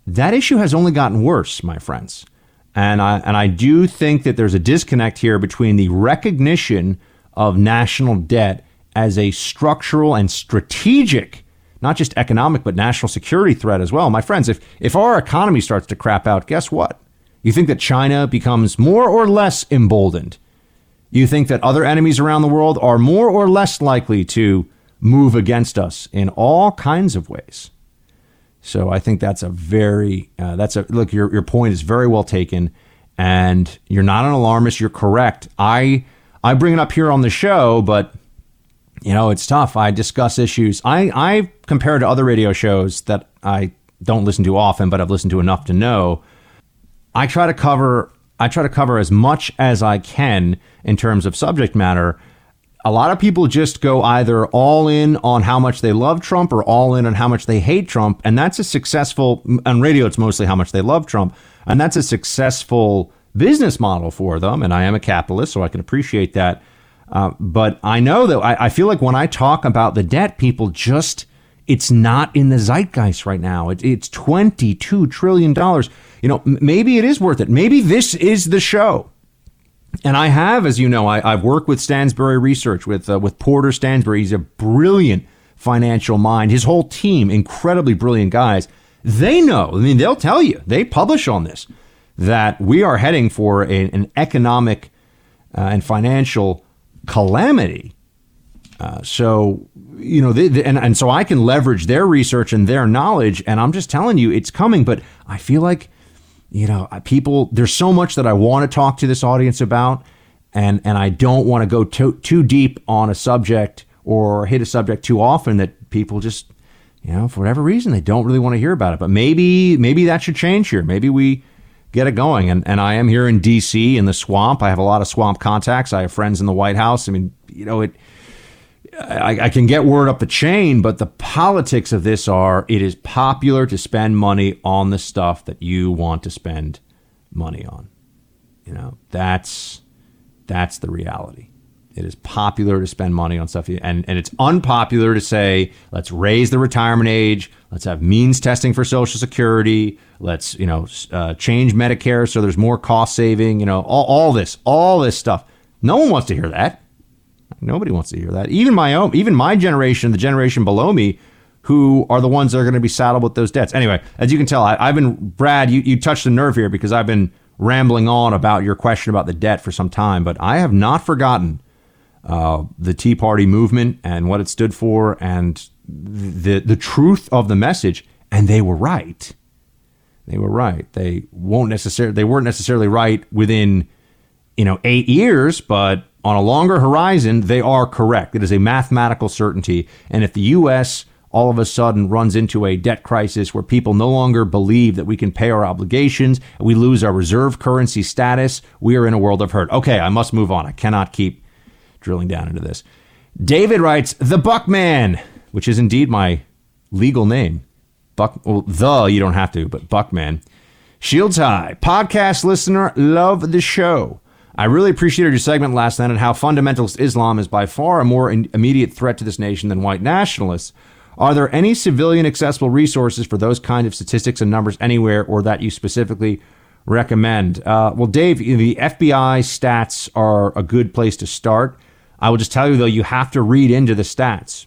That issue has only gotten worse, my friends. And I, and I do think that there's a disconnect here between the recognition of national debt as a structural and strategic, not just economic, but national security threat as well. My friends, if, if our economy starts to crap out, guess what? You think that China becomes more or less emboldened. You think that other enemies around the world are more or less likely to move against us in all kinds of ways. So I think that's a very uh, that's a look. Your your point is very well taken, and you're not an alarmist. You're correct. I I bring it up here on the show, but you know, it's tough. I discuss issues. I, I compare to other radio shows that I don't listen to often, but I've listened to enough to know. I try to cover I try to cover as much as I can in terms of subject matter. A lot of people just go either all in on how much they love Trump or all in on how much they hate Trump, and that's a successful on radio it's mostly how much they love Trump, and that's a successful business model for them, and I am a capitalist so I can appreciate that. Uh, but I know that I, I, feel like when I talk about the debt, people just, it's not in the zeitgeist right now. It, it's $22 trillion. You know, maybe it is worth it. Maybe this is the show. And I have, as you know, I, have worked with Stansberry Research, with, uh, with Porter Stansberry. He's a brilliant financial mind. His whole team, incredibly brilliant guys. They know, I mean, they'll tell you, they publish on this, that we are heading for a, an economic uh, and financial calamity. Uh, so you know, and and so I can leverage their research and their knowledge, and I'm just telling you, it's coming. But I feel like, you know, people, there's so much that I want to talk to this audience about, and and I don't want to go too too deep on a subject or hit a subject too often that people just, you know, for whatever reason, they don't really want to hear about it. But maybe maybe that should change here. Maybe we get it going. And, and I am here in D.C. in the swamp. I have a lot of swamp contacts. I have friends in the White House. I mean, you know, it. I, I can get word up the chain, but the politics of this are it is popular to spend money on the stuff that you want to spend money on. You know, that's that's the reality. It is popular to spend money on stuff, and, and it's unpopular to say, let's raise the retirement age, let's have means testing for Social Security, let's you know uh, change Medicare so there's more cost saving, you know, all, all this, all this stuff. No one wants to hear that. Nobody wants to hear that. Even my own, even my generation, the generation below me, who are the ones that are going to be saddled with those debts. Anyway, as you can tell, I, have been, Brad, you, you touched the nerve here because I've been rambling on about your question about the debt for some time, but I have not forgotten uh, the Tea Party movement and what it stood for and the, the truth of the message. And they were right. They were right. They won't necessarily, they weren't necessarily right within, you know, eight years, but on a longer horizon, they are correct. It is a mathematical certainty. And if the U.S all of a sudden runs into a debt crisis where people no longer believe that we can pay our obligations, we lose our reserve currency status, we are in a world of hurt. Okay, I must move on. I cannot keep drilling down into this. David writes, The Buckman, which is indeed my legal name. Buck, well, the, you don't have to, but Buckman. Shields High, podcast listener, love the show. I really appreciated your segment last night on how fundamentalist Islam is by far a more immediate threat to this nation than white nationalists. Are there any civilian accessible resources for those kind of statistics and numbers anywhere, or that you specifically recommend? Uh, well, Dave, the FBI stats are a good place to start. I will just tell you, though, you have to read into the stats.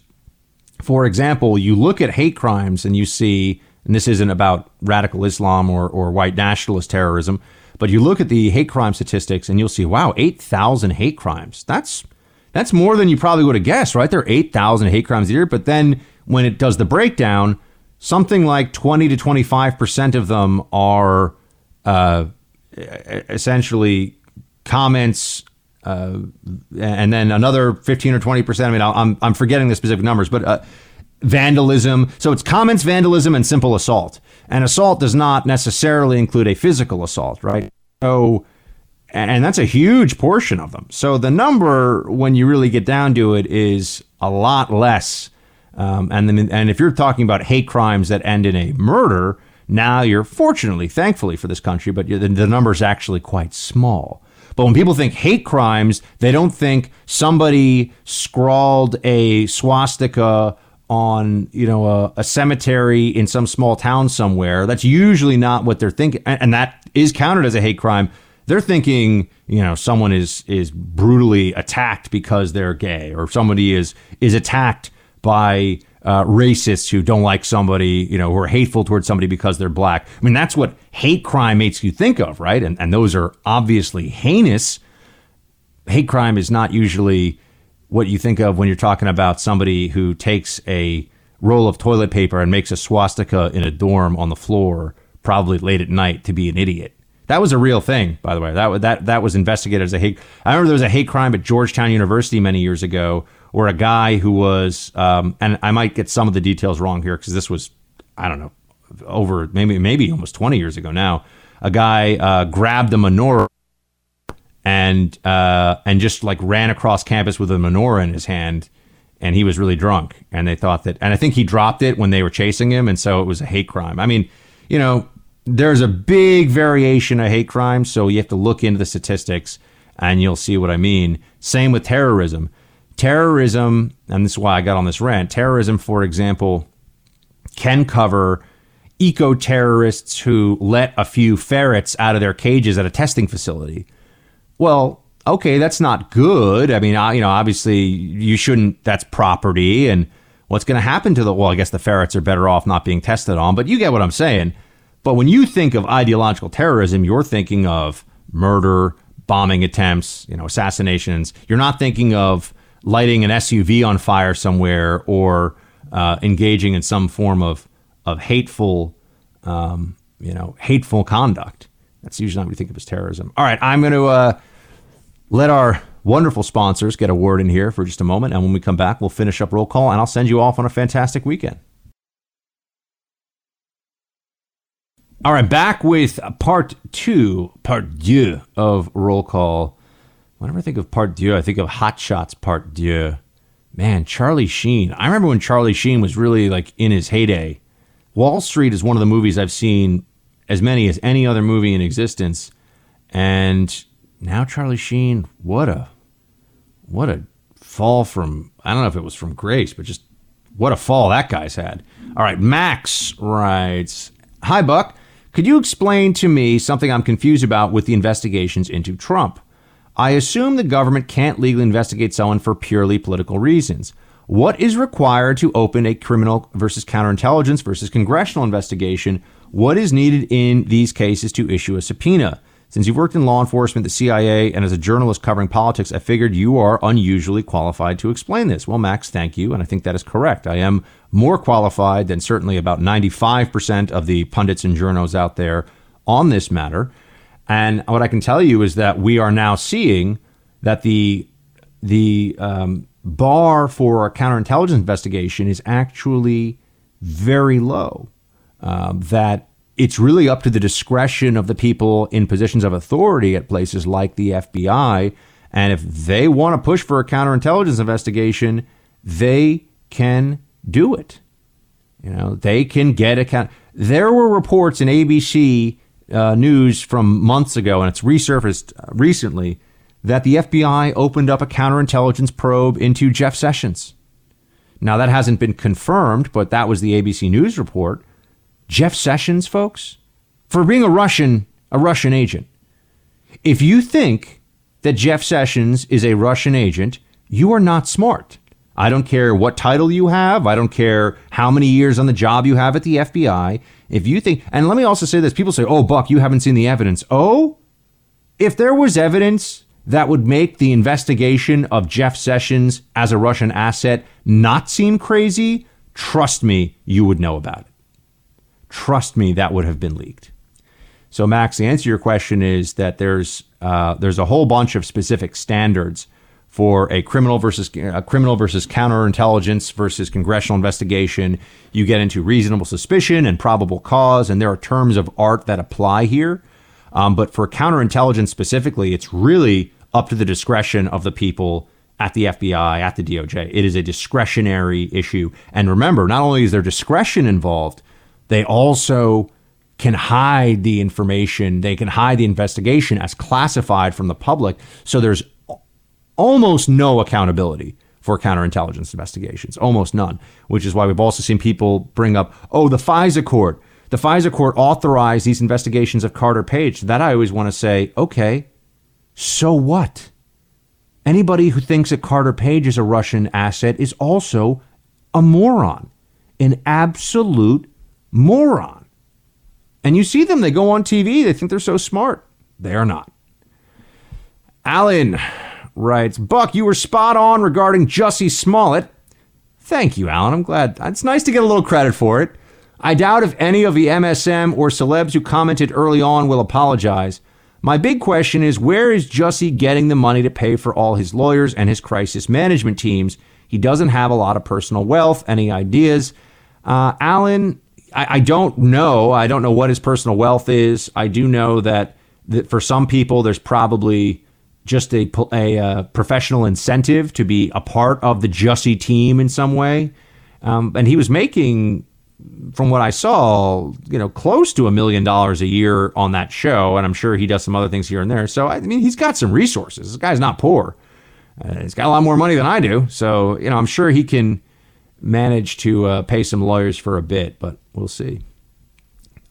For example, you look at hate crimes and you see, and this isn't about radical Islam or, or white nationalist terrorism, but you look at the hate crime statistics and you'll see, wow, 8,000 hate crimes. That's that's more than you probably would have guessed, right? There are 8,000 hate crimes a year, but then when it does the breakdown, something like 20 to 25% of them are uh, essentially comments. Uh, and then another 15 or 20%. I mean, I'm, I'm forgetting the specific numbers, but uh, vandalism. So it's comments, vandalism, and simple assault. And assault does not necessarily include a physical assault, right? So, and that's a huge portion of them. So the number, when you really get down to it, is a lot less um, and then, and if you're talking about hate crimes that end in a murder, now you're fortunately, thankfully for this country, but the, the number is actually quite small. But when people think hate crimes, they don't think somebody scrawled a swastika on you know a, a, cemetery in some small town somewhere. That's usually not what they're thinking, and, and that is counted as a hate crime. They're thinking you know someone is is brutally attacked because they're gay, or somebody is is attacked by uh, racists who don't like somebody, you know, who are hateful towards somebody because they're black. I mean, that's what hate crime makes you think of, right? And, and those are obviously heinous. Hate crime is not usually what you think of when you're talking about somebody who takes a roll of toilet paper and makes a swastika in a dorm on the floor, probably late at night, to be an idiot. That was a real thing, by the way. That that that was investigated as a hate. I remember there was a hate crime at Georgetown University many years ago or a guy who was, um, and I might get some of the details wrong here because this was, I don't know, over maybe maybe almost 20 years ago now. A guy uh, grabbed a menorah and uh, and just like ran across campus with a menorah in his hand, and he was really drunk. And they thought that, and I think he dropped it when they were chasing him, and so it was a hate crime. I mean, you know, there's a big variation of hate crimes, so you have to look into the statistics, and you'll see what I mean. Same with terrorism terrorism, and this is why I got on this rant. Terrorism, for example, can cover eco terrorists who let a few ferrets out of their cages at a testing facility. Well, okay, that's not good. I mean, you know, obviously you shouldn't. That's property, and what's going to happen to the? Well, I guess the ferrets are better off not being tested on. But you get what I'm saying. But when you think of ideological terrorism, you're thinking of murder, bombing attempts, you know, assassinations. You're not thinking of lighting an SUV on fire somewhere or uh, engaging in some form of of hateful, um, you know, hateful conduct. That's usually not what we think of as terrorism. All right, I'm going to uh, let our wonderful sponsors get a word in here for just a moment, and when we come back, we'll finish up roll call, and I'll send you off on a fantastic weekend. All right, back with part two, part deux of roll call. Whenever I think of Part Deux, I think of Hot Shots Part Deux. Man, Charlie Sheen. I remember when Charlie Sheen was really like in his heyday. Wall Street is one of the movies I've seen as many as any other movie in existence. And now Charlie Sheen, what a what a fall from I don't know if it was from grace, but just what a fall that guy's had. All right, Max writes, "Hi Buck, could you explain to me something I'm confused about with the investigations into Trump? I assume the government can't legally investigate someone for purely political reasons. What is required to open a criminal versus counterintelligence versus congressional investigation? What is needed in these cases to issue a subpoena? Since you've worked in law enforcement, the CIA, and as a journalist covering politics, I figured you are unusually qualified to explain this. Well, Max, thank you. And I think that is correct. I am more qualified than certainly about 95% of the pundits and journos out there on this matter. And what I can tell you is that we are now seeing that the the um, bar for a counterintelligence investigation is actually very low. Um, that it's really up to the discretion of the people in positions of authority at places like the FBI. And if they want to push for a counterintelligence investigation, they can do it. You know, they can get a count. There were reports in ABC uh, News from months ago, and it's resurfaced recently, that the FBI opened up a counterintelligence probe into Jeff Sessions. Now, that hasn't been confirmed, but that was the ABC News report. Jeff Sessions, folks, for being a Russian, a Russian agent. If you think that Jeff Sessions is a Russian agent, you are not smart. I don't care what title you have. I don't care how many years on the job you have at the FBI. If you think, and let me also say this people say, oh, Buck, you haven't seen the evidence. Oh, if there was evidence that would make the investigation of Jeff Sessions as a Russian asset not seem crazy, trust me, you would know about it. Trust me, that would have been leaked. So, Max, the answer to your question is that there's uh, there's a whole bunch of specific standards for a criminal versus a criminal versus counterintelligence versus congressional investigation. You get into reasonable suspicion and probable cause, and there are terms of art that apply here. Um, but for counterintelligence specifically, it's really up to the discretion of the people at the FBI, at the DOJ. It is a discretionary issue. And remember, not only is there discretion involved, they also can hide the information, they can hide the investigation as classified from the public. So there's almost no accountability for counterintelligence investigations, almost none, which is why we've also seen people bring up, oh, the FISA court. The FISA court authorized these investigations of Carter Page. That I always want to say, okay, so what? Anybody who thinks that Carter Page is a Russian asset is also a moron, an absolute moron. And you see them, they go on TV, they think they're so smart. They are not. Alan writes Buck, you were spot on regarding Jussie Smollett. Thank you, Alan. I'm glad. It's nice to get a little credit for it. I doubt if any of the MSM or celebs who commented early on will apologize. My big question is where is Jussie getting the money to pay for all his lawyers and his crisis management teams? He doesn't have a lot of personal wealth. Any ideas? Uh, Alan, I, I don't know. I don't know what his personal wealth is. I do know that, that for some people, there's probably just a, a, uh, professional incentive to be a part of the Jussie team in some way. Um, and he was making, from what I saw, you know, close to a million dollars a year on that show. And I'm sure he does some other things here and there. So, I mean, he's got some resources. This guy's not poor. Uh, he's got a lot more money than I do. So, you know, I'm sure he can manage to uh, pay some lawyers for a bit, but we'll see.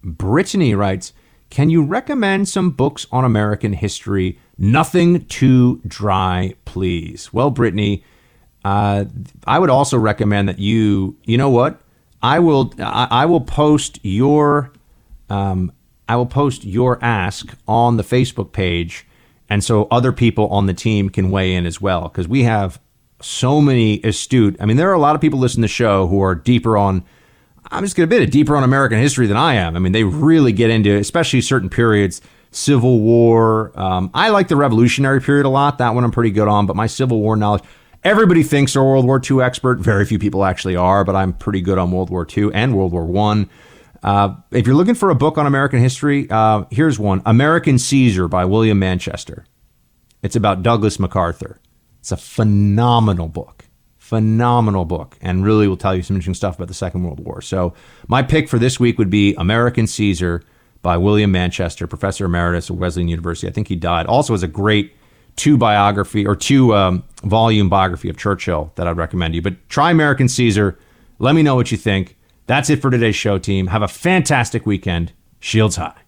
Brittany writes, Can you recommend some books on American history? Nothing too dry, please. Well, Brittany, uh, I would also recommend that you, you know what? I will, I, I will post your, um, I will post your ask on the Facebook page, and so other people on the team can weigh in as well. Because we have so many astute. I mean, there are a lot of people listening to the show who are deeper on. I'm just going to bit a deeper on American history than I am. I mean, they really get into, especially certain periods, Civil War. Um, I like the Revolutionary period a lot. That one I'm pretty good on. But my Civil War knowledge, everybody thinks they're World War II expert. Very few people actually are. But I'm pretty good on World War II and World War One. Uh, if you're looking for a book on American history, uh, here's one: American Caesar by William Manchester. It's about Douglas MacArthur. It's a phenomenal book. Phenomenal book, and really will tell you some interesting stuff about the Second World War. So, my pick for this week would be American Caesar by William Manchester, professor emeritus at Wesleyan University. I think he died. Also, has a great two biography or two um, volume biography of Churchill that I'd recommend you. But try American Caesar. Let me know what you think. That's it for today's show, team. Have a fantastic weekend. Shields high.